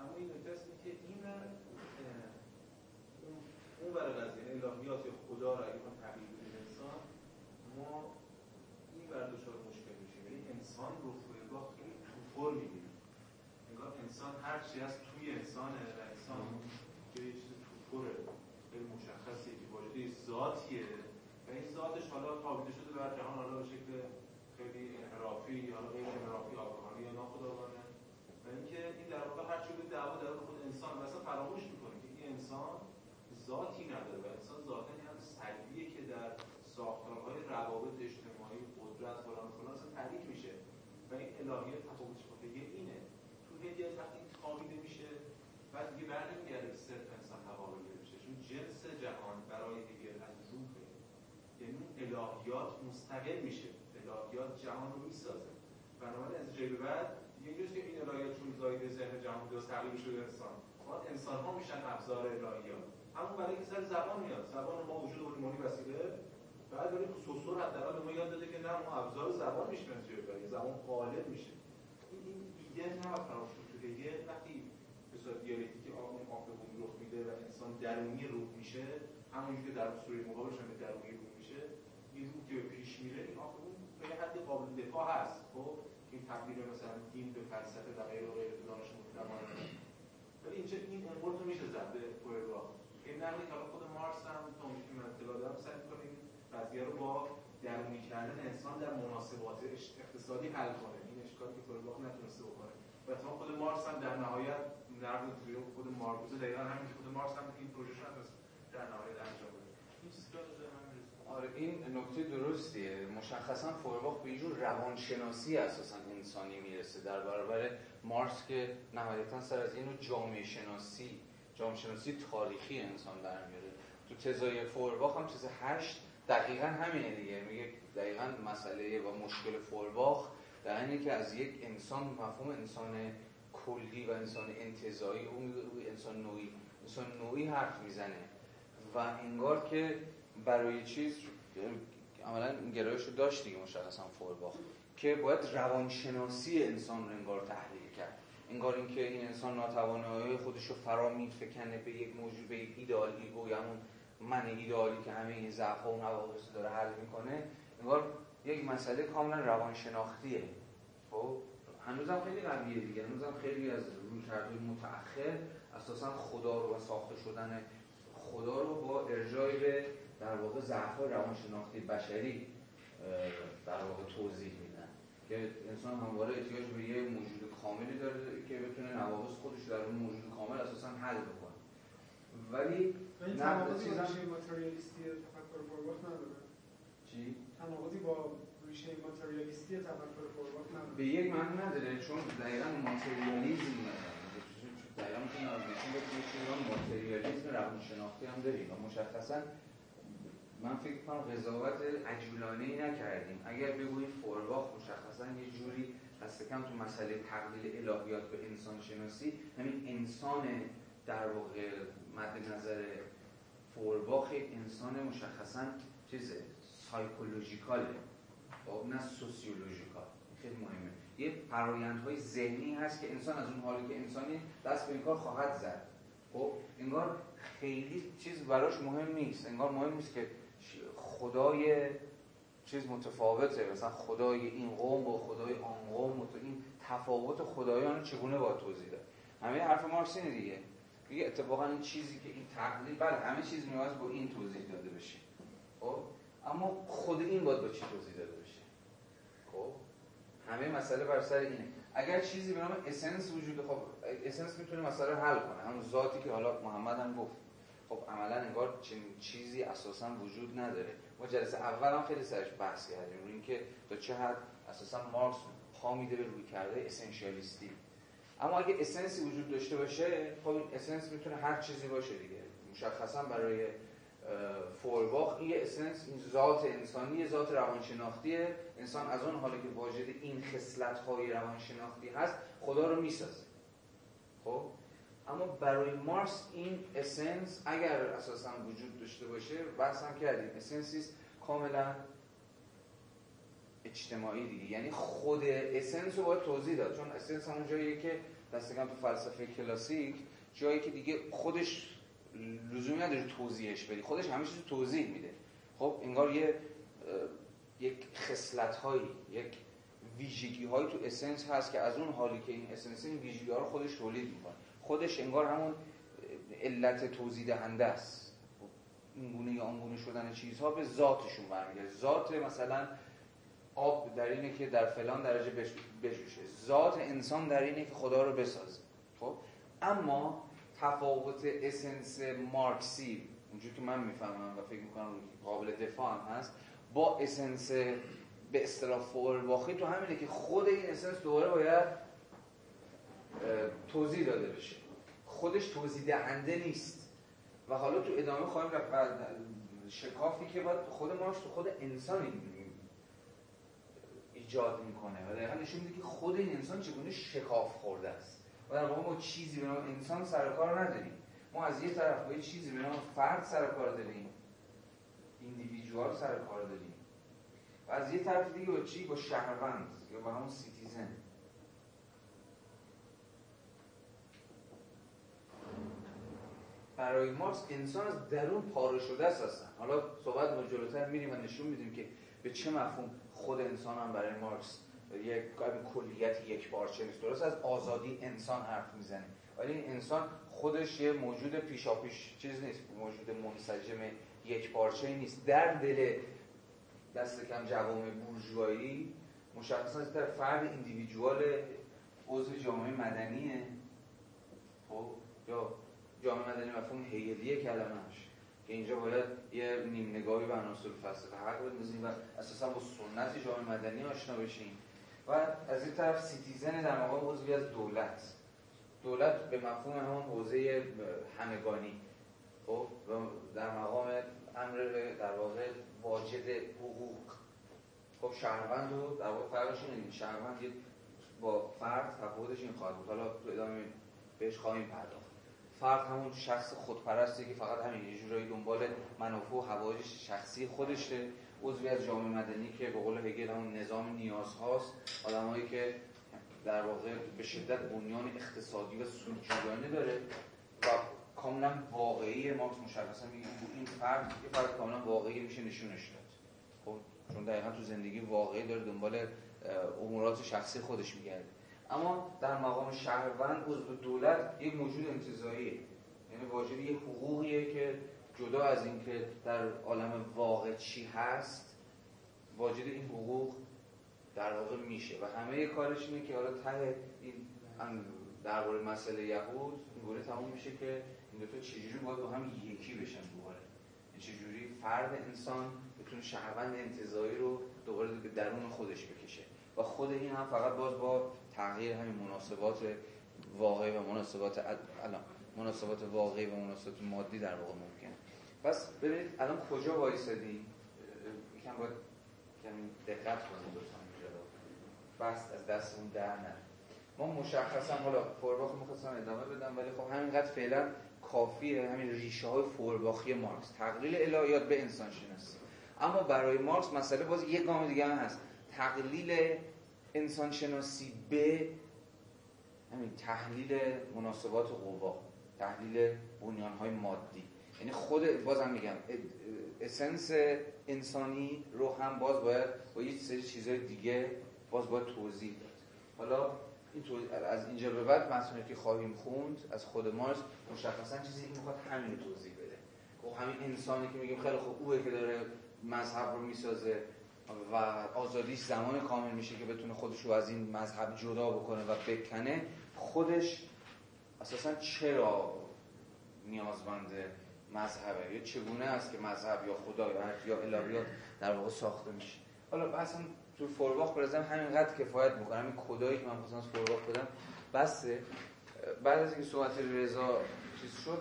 اما این نکته است که این اون برای قضیه الهیات یا خدا را اگه ما تغییر بدیم انسان ما این بر دچار مشکل میشیم این یعنی انسان رو با خیلی تو می‌بینیم انگار انسان هر چی هست توی انسانه و انسان یه چیز توپره خیلی مشخصیه که واجده ذاتیه و این ذاتش حالا تابیده شده بر جهان حالا به شکل خیلی انحرافی یا غیر انحرافی آگاهانه یا ناخودآگاهانه و اینکه این در واقع هر چی به دعوا در خود انسان و اصلا فراموش می‌کنه که این انسان ذاتی نداره و انسان ذاتا هم سلبیه که در ساختارهای روابط اجتماعی قدرت فلان فلان اصلا تعریف میشه و این الهیات تفاوتش با اینه تو هدیت وقتی تابیده میشه بعد دیگه برنمیگرده به صرف انسان هوا بشه چون جنس جهان برای هدیت از روحه یعنی مستقل میشه الهیات جهان رو می‌سازه. بنابراین از جای بعد که این الهیات چون زاید ذهن جهان درست تغییر شده انسان. انسان ها میشن ابزار الهیات. همون برای که سر زبان میاد. زبان ما وجود ایمانی وسیله. بعد ولی سوسور حداقل ما یاد داده که نه ما ابزار زبان میشه برای زبان قالب میشه. این ایده نه فراموش تو یه وقتی به صورت دیالکتیک اون آفبون رخ میده و انسان درونی روح میشه همونجوری که در سوره مقابلش هم درونی این روح که پیش میره این آفبون به یه حد قابل دفاع هست. خب این تبدیل مثلا دین به فلسفه و غیر و غیر دانش ولی اینجا این انقلط رو میشه زد به این نقلی که خود مارس هم تا که من اطلاع دارم سعی می‌کنه این رو با درونی کردن انسان در مناسبات اقتصادی حل کنه. این اشکالی که فروباخ نتونسته بکنه. و تا خود مارس هم در نهایت نقل توی خود مارکوزه دقیقا همین خود مارس هم این پروژه نتونست در نهایت انجام آره این نکته درستیه. مشخصا فورباخ به اینجور روانشناسی اساسا انسانی می‌رسه. در برابر مارس که نهایتا سر از اینو جامعه شناسی جامعه شناسی تاریخی انسان در میاره. تو تزای فورباخ هم چیز هشت دقیقا همینه دیگه. میگه دقیقا مسئله و مشکل فورباخ در اینه که از یک انسان مفهوم انسان کلی و انسان انتظایی او انسان نوعی انسان نوعی حرف می‌زنه و انگار که برای چیز عملا این گرایش رو داشت دیگه مشخصا فورباخ که باید روانشناسی انسان رو انگار تحلیل کرد. انگار اینکه این انسان ناتوانایی خودش رو فرا میفکنه به یک موجود به یک ایدئال ایگو یا همون من ایدئالی که همه این ضعف و نواقص داره حل می‌کنه انگار یک مسئله کاملا روانشناختیه. خب؟ هنوزم خیلی قویه دیگه. هنوزم خیلی از روی متأخر اساسا خدا رو و ساخته شدن خدا رو با ارجای به در واقع ضعف روانشناختی بشری در واقع توضیح میدن. که انسان همواره احتیاج به یه موجود کاملی داره که بتونه نواقص خودش در اون موجود کامل اساسا حل بکنه. ولی با ریشه ماتریالیستی تفکر فورباخ نداره. چی؟ تناقضی با ریشه ماتریالیستی تفکر فورباخ نداره. به یک معنی نداره چون دقیقا ماتریالیزم دقیقا می‌تونه نشون بده که ماتریالیزم روانشناختی هم داریم و مشخصا من فکر کنم قضاوت عجولانه ای نکردیم. اگر بگوییم فورباخ مشخصا یه جوری دست کم تو مسئله تقلیل الهیات به انسان شناسی همین انسان در واقع مد نظر فورباخ انسان مشخصا چیز سایکولوژیکاله خب نه سوسیولوژیکال خیلی مهمه. یه فرایندهای ذهنی هست که انسان از اون حالی که انسانی دست به این کار خواهد زد. خب انگار خیلی چیز براش مهم نیست. انگار مهم نیست که خدای چیز متفاوته. مثلا خدای این قوم با خدای آن قوم و این تفاوت خدایان چگونه با توضیح داد؟ همه حرف مارکس اینه دیگه. میگه اتفاقا این چیزی که این تقلیل بله همه چیز نیاز با این توضیح داده بشه. خب؟ اما خود این باید با چی توضیح داده بشه؟ خب؟ همه مسئله بر سر اینه. اگر چیزی به نام اسنس وجود خب اسنس می‌تونه مسئله حل کنه. همون ذاتی که حالا محمد هم گفت. خب عملا انگار چنین چیزی اساسا وجود نداره. ما جلسه اول هم خیلی سرش بحث کردیم روی اینکه تا چه حد اساسا مارکس پا میده به رویکرد essentialist ی. اما اگه essence ی وجود داشته باشه خب این essence می‌تونه هر چیزی باشه دیگه. مشخصا برای فورباخ این essence این ذات انسانی ذات روانشناختیه. انسان از اون حالی که واجد این خصلت های روانشناختی هست خدا رو می‌سازه. خب؟ اما برای مارکس این essence اگر اساسا وجود داشته باشه بحث هم کردیم. essence یست کاملا اجتماعی دیگه. یعنی خود essence رو باید توضیح داد. چون essence همون جاییه که دست کم تو فلسفه کلاسیک جایی که دیگه خودش لزومی نداره توضیحش بدی. خودش همه چیز توضیح میده. خب انگار یه یک خصلت هایی یک ویژگی هایی تو essence هست که از اون حالی که این essence این ویژگی ها رو خودش تولید می‌کنه. خودش انگار همون علت توضیح دهنده است. این گونه یا گونه شدن چیزها به ذاتشون برمیگرده. ذات مثلا آب در اینه که در فلان درجه بجوشه ذات انسان در اینه که خدا رو بسازه. خب؟ اما تفاوت اسنس مارکسی اونجور که من می‌فهمم و فکر می‌کنم قابل دفاع هم هست با اسنس به اصطلاح فورباخی تو همینه که خود این اسنس دوباره باید توضیح داده بشه. خودش توضیح دهنده نیست. و حالا تو ادامه خواهیم رفت. شکافی که باید خود ماش تو خود انسان ایجاد می‌کنه. و دقیقا نشون میده که خود این انسان چگونه شکاف خورده است. و در واقع ما چیزی به نام انسان سر کار نداریم. ما از یه طرف با چیزی به نام فرد سر کار داریم. ایندیویدوال سر کار داریم. و از یه طرف دیگه با چی؟ با شهروند. یا با همون citizen برای مارکس انسان از درون پاره شده است هستن حالا صحبت ما جلوتر میریم و نشون میدیم که به چه مفهوم خود انسان هم برای مارکس یک کلیت یک پارچه نیست. درست از آزادی انسان حرف می‌زنیم ولی این انسان خودش یه موجود پیشاپیش چیز نیست. موجود منسجم یک پارچه نیست. در دل دست کم جوامع بورژوایی مشخصا از طرف فرد individual عضو جامعه مدنیه. خب یا جامعه مدنی مفهوم هگلی کلمه‌ش که اینجا باید یه نیم نگاهی به عناصر فلسفه حق بندازیم و اساسا با سنت جامعه مدنی آشنا بشیم. و از این طرف citizen در مقام عضوی از دولت. دولت به مفهوم همون حوزه همگانی. خب در مقام امر در واقع واجد حقوق. خب شهروند رو در واقع فرقش اینه شهروند با فرد تفاوتش این خواهد بود. حالا تو ادامه بهش خواهیم پرداخت. فرد همون شخص خودپرستی که فقط همین یه جورایی دنبال منافع و حوایج شخصی خودشه. عضوی از جامعه مدنی که به قول هگل همون نظام نیاز هاست. آدمایی که در واقع به شدت بنیان اقتصادی و سودجویانه داره و کاملا واقعی مارکس مشخصا میگه این فرد یه فرد کاملا واقعی میشه نشونش داد. خب چون دقیقا تو زندگی واقعی داره دنبال امورات شخصی خودش میگرده. اما در مقام شهروند عضو دولت یک موجود انتظاییه یعنی واجد یه حقوقیه که جدا از اینکه در عالم واقع چی هست واجد این حقوق در واقع میشه. و همه کارش اینه که حالا ته این درباره مسئله یهود این تموم میشه که این دو تا چجوری باید با هم یکی بشن دوباره. چجوری فرد انسان بتونه شهروند انتظایی رو دوباره به درون خودش بکشه. و خود این هم فقط باز با تغییر همین مناسبات واقعی و مناسبات الان مناسبات واقعی و مناسبات مادی در واقع ممکنه. پس ببینید الان کجا وایسادی؟ یکم باید کمی دقت کنیم بس از دستمون در نه ما مشخصا حالا فورباخ می‌خواستم ادامه بدم ولی خب همینقدر فعلا کافیه همین ریشه های فورباخی مارکس. تقلیل الهیات به انسان شناسی. اما برای مارکس مسئله باز یک گام دیگه هم هست. تقلیل انسان شناسی به همین تحلیل مناسبات قوا تحلیل بنیان های مادی. یعنی خود بازم میگم اسنس انسانی رو هم باز باید با یه سری چیزهای دیگه باز باید توضیح داد. حالا این از اینجا به بعد متنی که خواهیم خوند از خود مارس مشخصا چیزی که می‌خواد همین توضیح بده. خب همین انسانی که میگیم خیلی خوب اوه که داره مذهب رو می‌سازه و آزادیش زمان کامل میشه که بتونه خودش رو از این مذهب جدا بکنه و بکنه خودش اساسا چرا نیازمند مذهبه؟ یا چگونه است که مذهب یا خدا یا یا الهیات در واقع ساخته میشه؟ حالا اصلا تو فورباخ برزم همینقدر کفایت می‌کنه. همین کدایی که من خواستم از فورباخ بدم بسته بعد از اینکه صحبت رضا چیز شد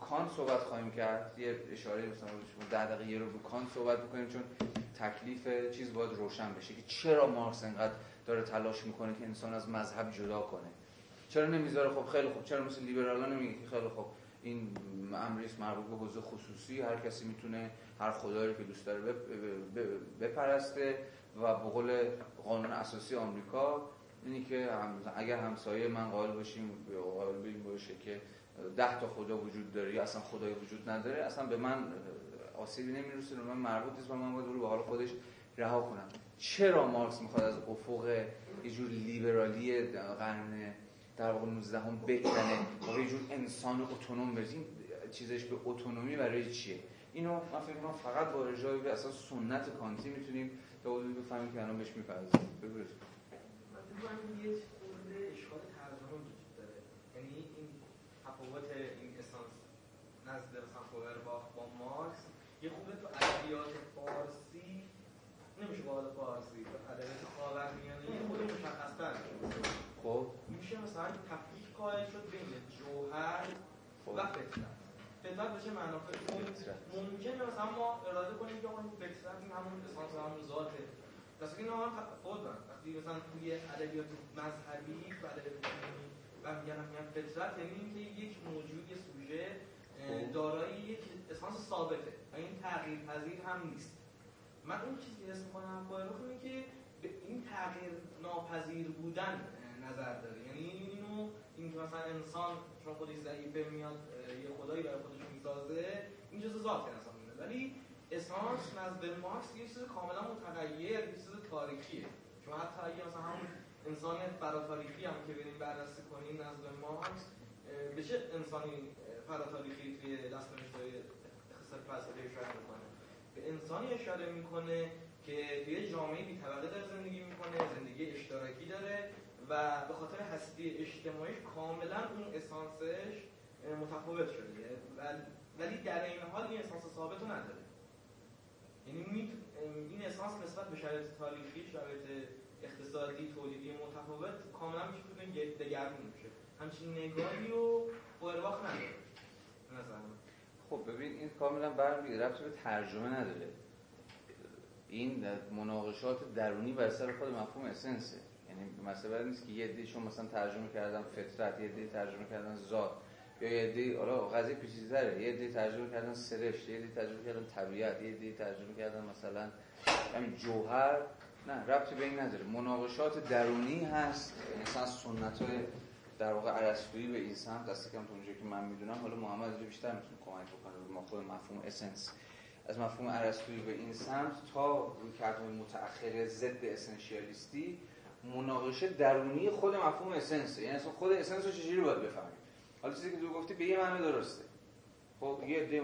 کان صحبت خواهیم کرد. یه اشاره مثلا ده دقیقه رو کان صحبت بکنیم چون تکلیف چیز باید روشن بشه که چرا مارکس انقدر داره تلاش می‌کنه که انسان از مذهب جدا کنه؟ چرا نمی‌ذاره؟ خب خیلی خوب. چرا مثل لیبرالا نمیگه که خیلی خوب. این امریست مربوط به حوزه خصوصی هر کسی می‌تونه هر خدایی که دوست داره بپرسته و به قول قانون اساسی آمریکا اینی که اگر همسایه من قائل باشیم قائل باشه که ده تا خدا وجود داره یا اصلا خدای وجود نداره اصلا به من آسیبی نمی‌رسه به من مربوط نیست و من باید به حال خودش رها کنم. چرا مارکس می‌خواد از افق یه جور لیبرالی قرن در واقع 19 هم بکنه و یه جور انسان اتونوم برسیم چیزش به اتونومی برای چیه؟ اینو من فکر کنم فقط با رجای به اساس سنت کانتی می‌تونیم تا حدودی بفهمیم که الان بهش می‌پردازیم. بگو یه خورده اشکال ترجمه وجود داره یعنی این تفاوت این اسانس نزد مثلا فوئرباخ با مارکس یه خوبه تو ادبیات فارسی نمیشه با فارسی تو ادبیات خاورمیانه یه خود مشخص‌تر خب میشه مثلا تفکیک قائل شد بین جوهر. و فطرت فطرت بشه معنا؟ ممکنه مثلا ما اراده کنیم که اون فطرت این همون اسانس همون ذاته. پس این هم دارن وقتی مثلا توی ادبیات مذهبی و ادبیات و میگن میگن فطرت یعنی اینکه یک موجود یه سوژه خب. دارای یک اسانس ثابته و این تغییر پذیر هم نیست. من اون چیزی حس می‌کنم با اینه که به این تغییر ناپذیر بودن نظر داره. یعنی این که مثلا انسان چون خودش ضعیفه میاد یه خدایی برای خودش می‌سازه این جزء ذات انسان میده. ولی اسانس نزد مارکس یه چیز کاملا متغیر یه چیز تاریخیه. چون حتی اگه مثلا همون انسان فراتاریخی هم که بریم بررسی کنیم نزد مارکس به چه انسانی فراتاریخی توی دست های اقتصاد فلسفه اشاره می‌کنه. به انسانی اشاره می‌کنه که توی جامعه بی طبقه داره زندگی می‌کنه زندگی اشتراکی داره. و به خاطر هستی اجتماعی کاملا اون اسانسش متفاوت شده. ولی در این حال این اسانس ثابت رو نداره. یعنی این اسانس نسبت به شرایط تاریخی شرایط اقتصادی تولیدی متفاوت کاملا میشه که دگرگون میشه. همچین نگاهی رو فوئرباخ نداره. خب ببین این کاملا برمیگرده رفت به ترجمه نداره. این مناقشات درونی بر سر خود مفهوم اسنسه. یعنی مسئله نیست که یه چون مثلا ترجمه کردن فطرت یه دی ترجمه کردن ذات یا یه دی حالا قضیه پیچیده‌تره یه دی ترجمه کردن سرشت یه دی ترجمه کردن طبیعت یه دی ترجمه کردن مثلا همین جوهر. نه ربطی به این نداره. مناقشات درونی هست. مثلا سنت در واقع ارسطویی به این سمت. دست کم تو که من می‌دونم حالا محمد رو بیشتر می‌تونه کمک بکنه به خود مفهوم essence از مفهوم ارسطویی به این سمت تا رویکردهای متأخر ضد essentialist ی مناقشه درونی خود مفهوم essence. یعنی اصلا خود essence رو چجوری باید بفهمیم؟ حالا چیزی که تو گفتی به یه معنی درسته. خب یه عده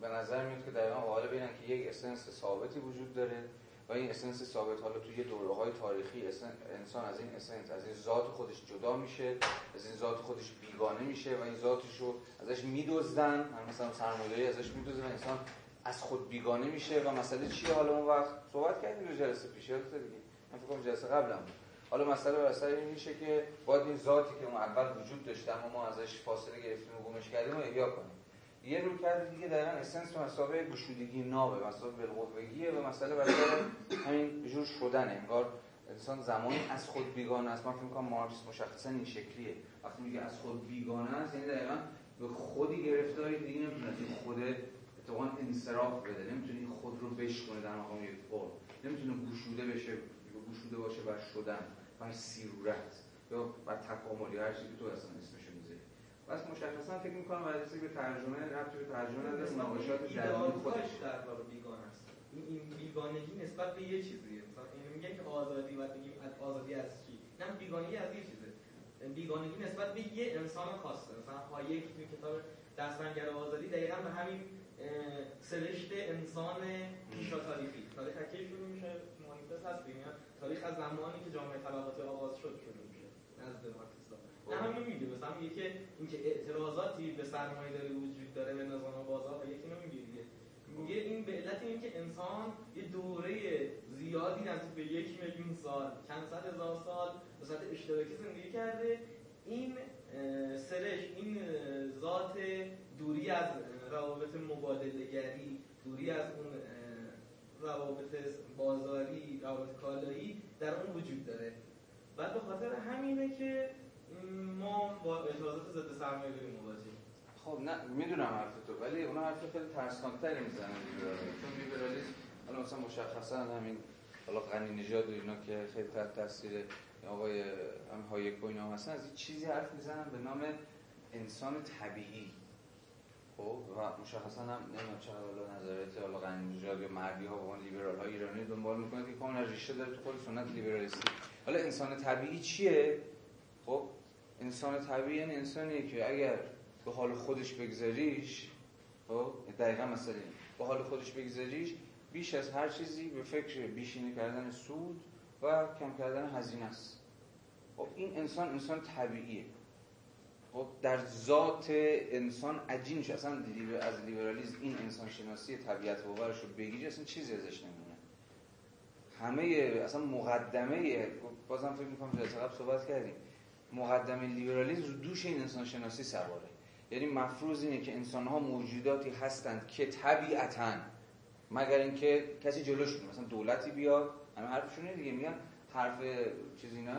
به نظر میاد که دقیقا حالا ببینن که یک essence ثابتی وجود داره و این اسنس ثابت حالا توی دوره های تاریخی انسان از این اسنس از این ذات خودش جدا میشه از این ذات خودش بیگانه میشه و این ذاتش رو ازش میدزدن. مثلا سرمایه‌ای ازش میدزدن. انسان از خود بیگانه میشه و مسئله چیه؟ حالا اون وقت صحبت کردیم رو جلسه پیش. دیگه. من فکر کنم جلسه قبلم حالا مسئله بر این میشه که باید این ذاتی که اون اول وجود داشته اما ما ازش فاصله گرفتیم و گمش کردیم و احیا کنیم. یه روی کرده دیگه دقیقا اسنس مسابقه گشودگی نابه مسابقه بالقوهگیه و مسئله برای همین جور شدن. انگار انسان زمانی از خود بیگانه است. من فکر می‌کنم مارکس مشخصا این شکلیه. وقتی میگه از خود بیگانه است یعنی دقیقا به خودی گرفتاری دیگه نمی‌تونه این خود اتفاقا انصراف بده. نمی‌تونه خود رو بشکنه در مقام یک نمی‌تونه گشوده بشه. گشوده باشه بر شدن بر سیرورت یا بر تکاملی هر چیزی که تو اصلا اسمش پس مشخصا فکر می‌کنم بررسی به ترجمه ربطی به ترجمه نداره مناقشات درونی خودش. در واقع بیگانه است. این بیگانگی نسبت به یه چیزیه. مثلا این میگن که آزادی و بگیم آزادی از چی؟ نه بیگانگی از یه چیزه. بیگانگی نسبت به یه انسان خاصه. مثلا هایک تو کتاب دستنگر آزادی دقیقا به همین سرشت انسان پیشا تاریخی تاریخ شروع میشه. مانیفست هست تاریخ از زمانی که جامعه طبقاتی آغاز شد شروع میشه نزد مارکس نه همین میگه. مثلا میگه که اینکه اعتراضاتی به سرمایه داره وجود داره به نظام بازار و یکی نمیگه دیگه. میگه این به علت اینه که انسان یه دوره زیادی نزدیک به یک میلیون سال چند صد هزار سال به صورت اشتراکی زندگی کرده. این سرش این ذات دوری از روابط مبادلهگری دوری از اون روابط بازاری روابط کالایی در اون وجود داره. بعد به خاطر همینه که ما با اعتراضات ضد سرمایه مواجهیم. خب نه می‌دونم حرف تو ولی اون حرف خیلی ترسناکتری می‌زنه چون لیبرالیسم حالا مثلا مشخصا همین حالا غنی نژاد و اینا که خیلی تحت تاثیر آقای هم هایک و اینا هستن از این چیزی حرف می‌زنن به نام انسان طبیعی. خب و مشخصا هم نمی‌دونم چرا حالا نظریات حالا غنی نژاد یا مردی ها و لیبرال ها ایرانی دنبال می‌کنه که کاملا ریشه داره تو خود سنت لیبرالیستی. حالا انسان طبیعی چیه؟ خب انسان طبیعی یعنی انسانیه که اگر به حال خودش بگذاریش خب دقیقا مثلا به حال خودش بگذاریش بیش از هر چیزی به فکر بیشینه کردن سود و کم کردن هزینه است. خب این انسان انسان طبیعیه. خب در ذات انسان عجین اصلا از لیبرالیزم این انسان شناسی طبیعت باورش رو بگیری اصلا چیزی ازش نمونه همه اصلا مقدمه بازم فکر می‌کنم جلسه قبل صحبت کردیم. مقدمه لیبرالیسم رو دوش این انسان شناسی سواره. یعنی مفروض اینه که انسان ها موجوداتی هستند که طبیعتا مگر اینکه کسی جلوشون مثلا دولتی بیاد همه حرفشونه دیگه میگن حرف چیزی نه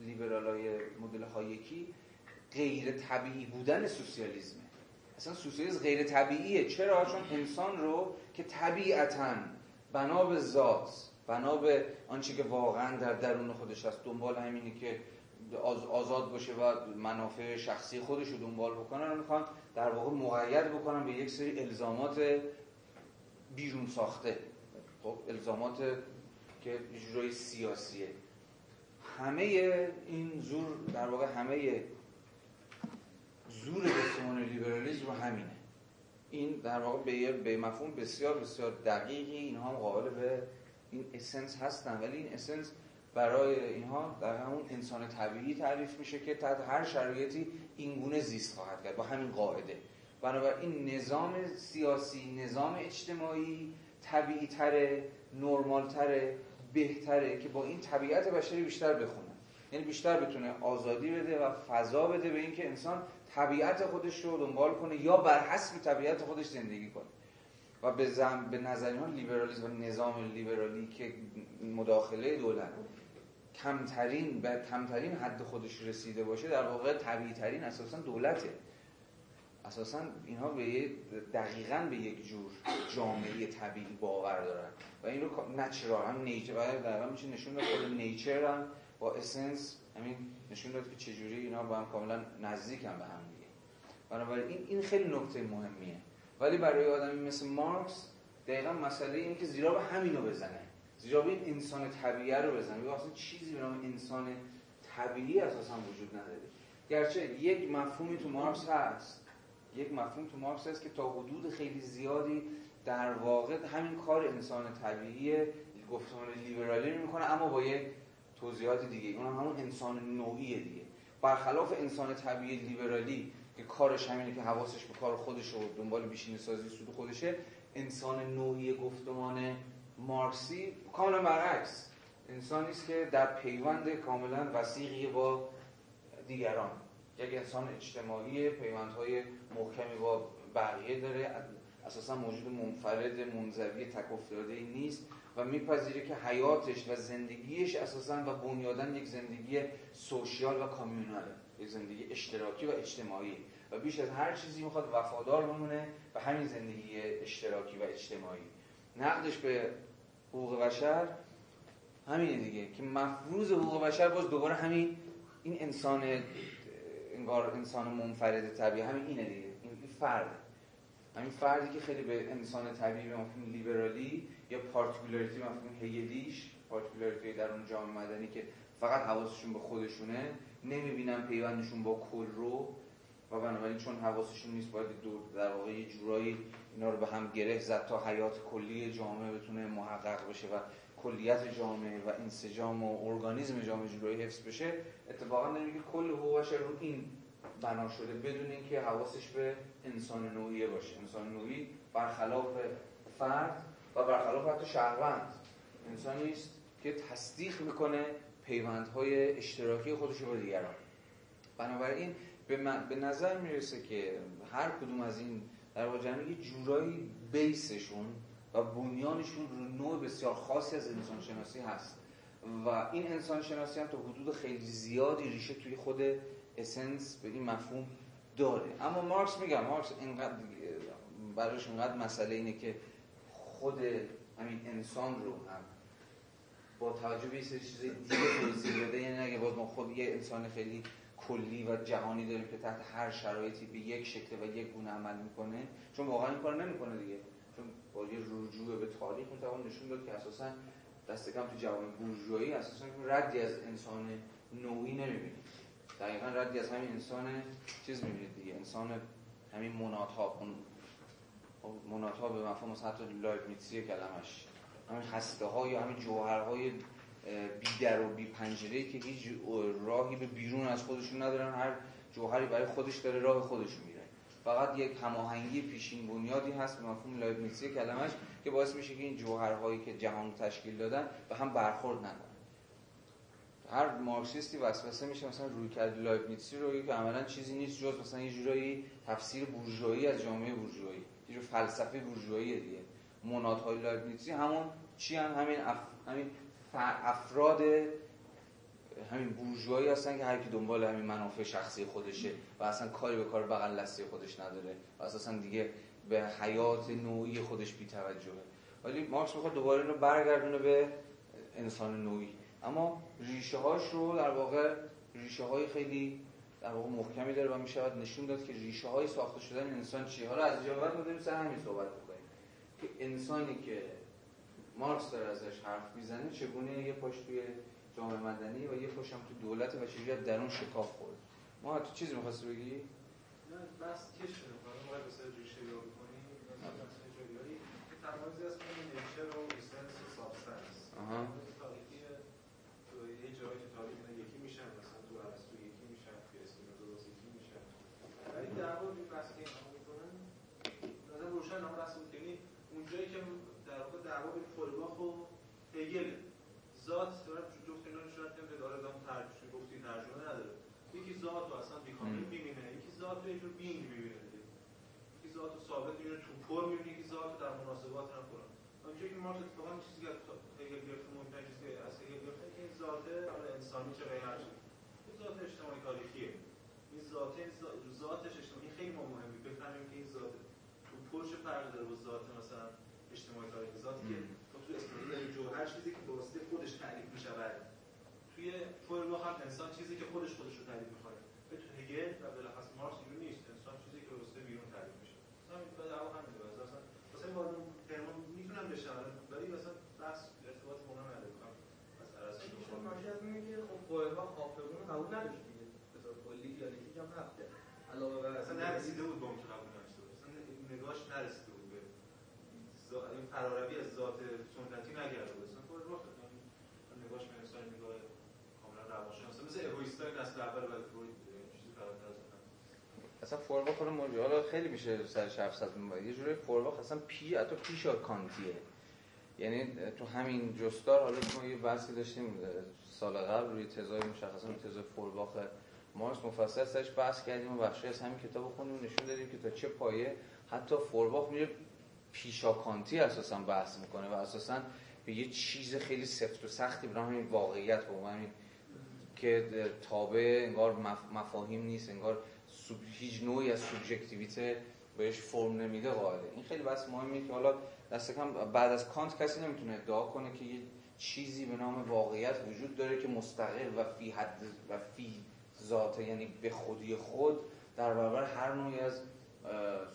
لیبرال های مدل هایکی غیر طبیعی بودن سوسیالیسمه اصلا سوسیالیسم غیر طبیعیه. چرا؟ چون انسان رو که طبیعتا بنا به ذات بنا به آنچه که واقعا در درون خودش هست دنبال همینی که آزاد باشه و منافع شخصی خودش رو دنبال بکنن و می‌خوان در واقع مقید بکنن به یک سری الزامات بیرون ساخته. خب الزامات که جورای سیاسیه. همه این زور در واقع همه زور بسیمان لیبرالیزم همینه. این در واقع به به مفهوم بسیار بسیار دقیقی اینها هم قابل به این اسنس هستن. ولی این اسنس برای اینها در همون انسان طبیعی تعریف میشه که تحت هر شرایطی اینگونه زیست خواهد کرد با همین قاعده. بنابراین نظام سیاسی نظام اجتماعی طبیعی تره نرمال تره بهتره که با این طبیعت بشری بیشتر بخونه. یعنی بیشتر بتونه آزادی بده و فضا بده به اینکه انسان طبیعت خودش رو دنبال کنه یا بر حسب طبیعت خودش زندگی کنه. و به, زم... به نظریان لیبرالیسم و نظام لیبرالی که مداخله دولت کمترین به کمترین حد خودش رسیده باشه در واقع طبیعی ترین اساسا دولته. اساسا اینها به دقیقا به یک جور جامعه طبیعی باور دارن. و این رو نچرال هم نیچر و در میشه نشون خود نیچر هم با اسنس همین نشون داد که چجوری اینا با هم کاملا نزدیک هم به هم دیگه. بنابراین این این خیلی نکته مهمیه. ولی برای آدمی مثل مارکس دقیقا مسئله اینه که زیرا به همینو بزنه. زیرا به این انسان طبیعی رو بزنه. اصلا چیزی به نام انسان طبیعی اساسا وجود نداره. گرچه یک مفهومی تو مارکس هست. یک مفهوم تو مارکس هست که تا حدود خیلی زیادی در واقع همین کار انسان طبیعی گفتمان لیبرالی می‌کنه اما با یک توضیحات دیگه. اون همون انسان نوعی دیگه. برخلاف انسان طبیعی لیبرالی که کارش همینه که حواسش به کار خودش و دنبال بیشینه سازی سود خودشه انسان نوعی گفتمان مارکسی کاملا برعکس. انسانی است که در پیوند کاملا وسیقی با دیگران. یک انسان اجتماعی پیوندهای محکمی با بقیه داره. اساسا موجود منفرد منزوی تک نیست. و میپذیره که حیاتش و زندگیش اساسا و بنیادن یک زندگی سوشیال و کامیوناله یک زندگی اشتراکی و اجتماعی. و بیش از هر چیزی می‌خواد وفادار بمونه به همین زندگی اشتراکی و اجتماعی. نقدش به حقوق بشر همینه دیگه که مفروض حقوق بشر باز دوباره همین این انسان انگار انسان منفرد طبیعی همین اینه دیگه این فرد همین فردی که خیلی به انسان طبیعی به مفهوم لیبرالی یا particularity مفهوم هگلیش particularity در اون جامعه مدنی که فقط حواسشون به خودشونه نمی‌بینن پیوندشون با کل رو و بنابراین چون حواسشون نیست باید دور در واقع یه جورایی اینا رو به هم گره زد تا حیات کلی جامعه بتونه محقق بشه و کلیت جامعه و انسجام و ارگانیزم جامعه جلوی حفظ بشه. اتفاقا نمیگه کل حقوق بشر رو این بنا شده بدون اینکه حواسش به انسان نوعیه باشه. انسان نوعی برخلاف فرد و برخلاف حتی شهروند. انسانی است که تصدیق می‌کنه پیوندهای اشتراکی خودش با دیگران. بنابراین به, به نظر می‌رسه که هر کدوم از این در واقع یه جورایی بیسشون و بنیانشون رو نوع بسیار خاصی از انسان شناسی هست. و این انسان شناسی هم تا حدود خیلی زیادی ریشه توی خود اسنس به این مفهوم داره. اما مارکس میگم مارکس اینقدر براش اینقدر مسئله اینه که خود همین انسان رو هم. با توجه به سری چیزای دیگه توضیح بده یعنی اگه باز ما خود یه انسان خیلی کلی و جهانی داریم که تحت هر شرایطی به یک شکل و یک گونه عمل می‌کنه چون واقعا این کار نمی‌کنه دیگه. چون با یه رجوع به تاریخ می‌توان نشون داد که اساسا دست کم تو جوان بورژوایی اساسا ردی از انسان نوعی نمی‌بینید دقیقا ردی از همین انسان چیز می‌بینید دیگه انسان همین منات مناتها به مفهوم مثلا حتی لایبنیتسی کلمش همین هسته ها یا همین جوهرهای بی در و بی پنجره که هیچ راهی به بیرون از خودشون ندارن هر جوهری برای خودش داره راه خودش میره فقط یک هماهنگی پیشین بنیادی هست به مفهوم لایبنیتسی کلمش که باعث میشه که این جوهرهایی که جهان تشکیل دادن به هم برخورد نکنن. هر مارکسیستی وسوسه میشه مثلا روی کرد لایبنیتسی رو که عملا چیزی نیست جز مثلا یه جورایی تفسیر بورژوایی از جامعه بورژوایی. یه فلسفه بورژوایی دیگه. های لایبنیتسی همون چی هم همین اف... همین افراد همین بورژوایی هستن که هر کی دنبال همین منافع شخصی خودشه و اصلا کاری به کار بغل دستی خودش نداره و اساسا دیگه به حیات نوعی خودش بی توجهه ولی مارکس می‌خواد دوباره اینو برگردونه به انسان نوعی. اما ریشه هاش رو در واقع ریشه های خیلی در واقع محکمی داره و میشه نشون داد که ریشه های ساخته شدن انسان چیه. حالا از بعد ما سر همین صحبت بکنیم که انسانی که مارکس داره ازش حرف می‌زنه چگونه یه پاش توی جامعه مدنی و یه پاش هم تو دولت و چجوری در اون شکاف خورد. ما تو چیزی می‌خواستی بگی؟ نه بس کش کنیم ما به سر ریشه رو بکنیم مثلا جایی. تمایزی از بین و ایسنس و سابستنس تاریخی تو یه جایی که تاریخ یکی میشن مثلا تو ارسطو یکی میشن تو اسپینوزا یکی میشن ولی در واقع این بحث که اینا می‌کنن نظر روشن هم بحث بود یعنی اونجایی که در واقع دعوا بین فولباخ و هگل ذات جفت اینا نشون که داره دام ترجمه گفتی ترجمه نداره یکی ذات رو اصلا بیکامل می‌بینه یکی ذات رو یه جور بینگ می‌بینه یکی ذات رو ثابت پر می‌بینه یکی ذات در مناسبات هم کنه اونجایی که مارکس اتفاقا چیزی که هگل گرفته مهمترین چیزی که از هگل گرفته که این ذات انسانی چه غیر هر ذات اجتماعی تاریخیه. این ذات ذاتش اجتماعی خیلی ما مهمه. بفهمیم که این ذات تو پرش فرق داره با ذات مثلا اجتماعی تاریخ ذاتی که تو تو اسپانیا داری جوهر چیزی که به واسطه خودش تعریف می‌شود. توی فورلو هم انسان چیزی که خودش خودش رو تعریف می‌کنه به تو هگل و بالاخص مارکس اینو نیست انسان چیزی که به واسطه بیرون تعریف میشه مثلا این بعد اول همین داره مثلا مثلا با ترمون می‌تونم بشم ولی مثلا بحث ارتباط با اونم نداره از ارسطو چون ناشی از اینه که خب فورلو حافظون رو قبول نداشت دیگه به طور کلی دیالکتیک هم نبود علاوه بر اصلا نرسیده بود به اون که قبول نداشته بود اصلا نگاهش نرسیده بود به این فراروی از ذات سنتی نگرده بود. اصلا فورلو نگاهش به انسان نگاه کاملا روانشناسی. مثل اگوئیستای نسل اول و فروید بوده. چیزی فراتر از اصلا فورباخ موجود. حالا خیلی میشه سر حرف زد یه جوری فورباخ اصلا پی حتی پیش کانتیه. یعنی تو همین جستار حالا ما یه بحثی داشتیم سال قبل روی تزای مشخصا تزای فورباخ مارکس مفصل سرش بحث کردیم و بخشی از همین کتاب خوندیم نشون دادیم که تا چه پایه حتی فورباخ میره پیشاکانتی اساسا بحث می‌کنه و اساسا به یه چیز خیلی سفت و سختی برای همین واقعیت به همین که تابع انگار مف- مفاهیم نیست انگار سوب... هیچ نوعی از سوبژکتیویته بهش فرم نمیده قائله این خیلی بحث مهمیه که حالا دست کم بعد از کانت کسی نمی‌تونه ادعا کنه که یه چیزی به نام واقعیت وجود داره که مستقل و فی حد و فی ذاته یعنی به خودی خود در برابر هر نوعی از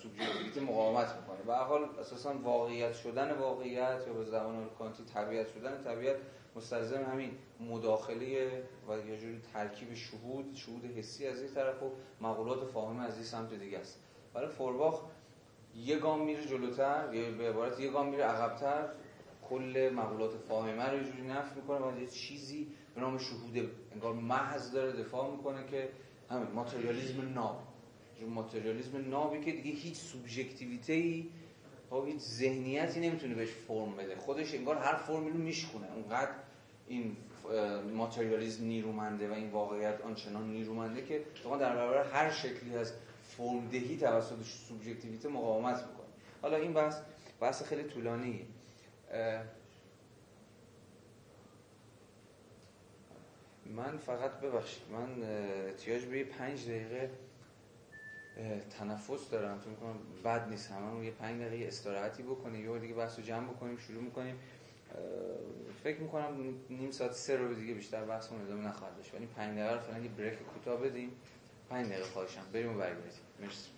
سوبژکتیویته مقاومت می‌کنه. هر حال اساسا واقعیت شدن واقعیت یا به زبان کانتی طبیعت شدن طبیعت مستلزم همین مداخله و یه جوری ترکیب شهود شهود حسی از این طرف و مقولات فاهمه از این سمت دیگه است. برای فورباخ یه گام میره جلوتر یا به عبارت یه گام میره عقبتر کل مقولات فاهمه رو یه جوری نفی می‌کنه و یه چیزی به نام شهود انگار محض داره دفاع می‌کنه که همین ماتریالیسم ناب. ماتریالیسم نابی که دیگه هیچ سوبژکتیویته ای هیچ ذهنیتی نمی‌تونه بهش فرم بده. خودش انگار هر فرمی رو میشکونه. اونقدر این ماتریالیسم نیرومنده و این واقعیت آنچنان نیرومنده که شما در برابر هر شکلی از فرم دهی توسط سوبژکتیویته مقاومت می‌کنه حالا این بحث بحث خیلی طولانیه. من فقط ببخشید من احتیاج به پنج دقیقه تنفس دارم. فکر می‌کنم بد نیست هممون یه پنج دقیقه استراحتی بکنیم یه دیگه بحث رو جمع بکنیم شروع می‌کنیم. فکر می‌کنم نیم ساعت سه رو دیگه بیشتر بحثمون ادامه نخواهد داشت. ولی پنج دقیقه رو فعلا یه بریک کوتاه بدیم. پنج دقیقه خواهشم. بریم و برگردیم. مرسی.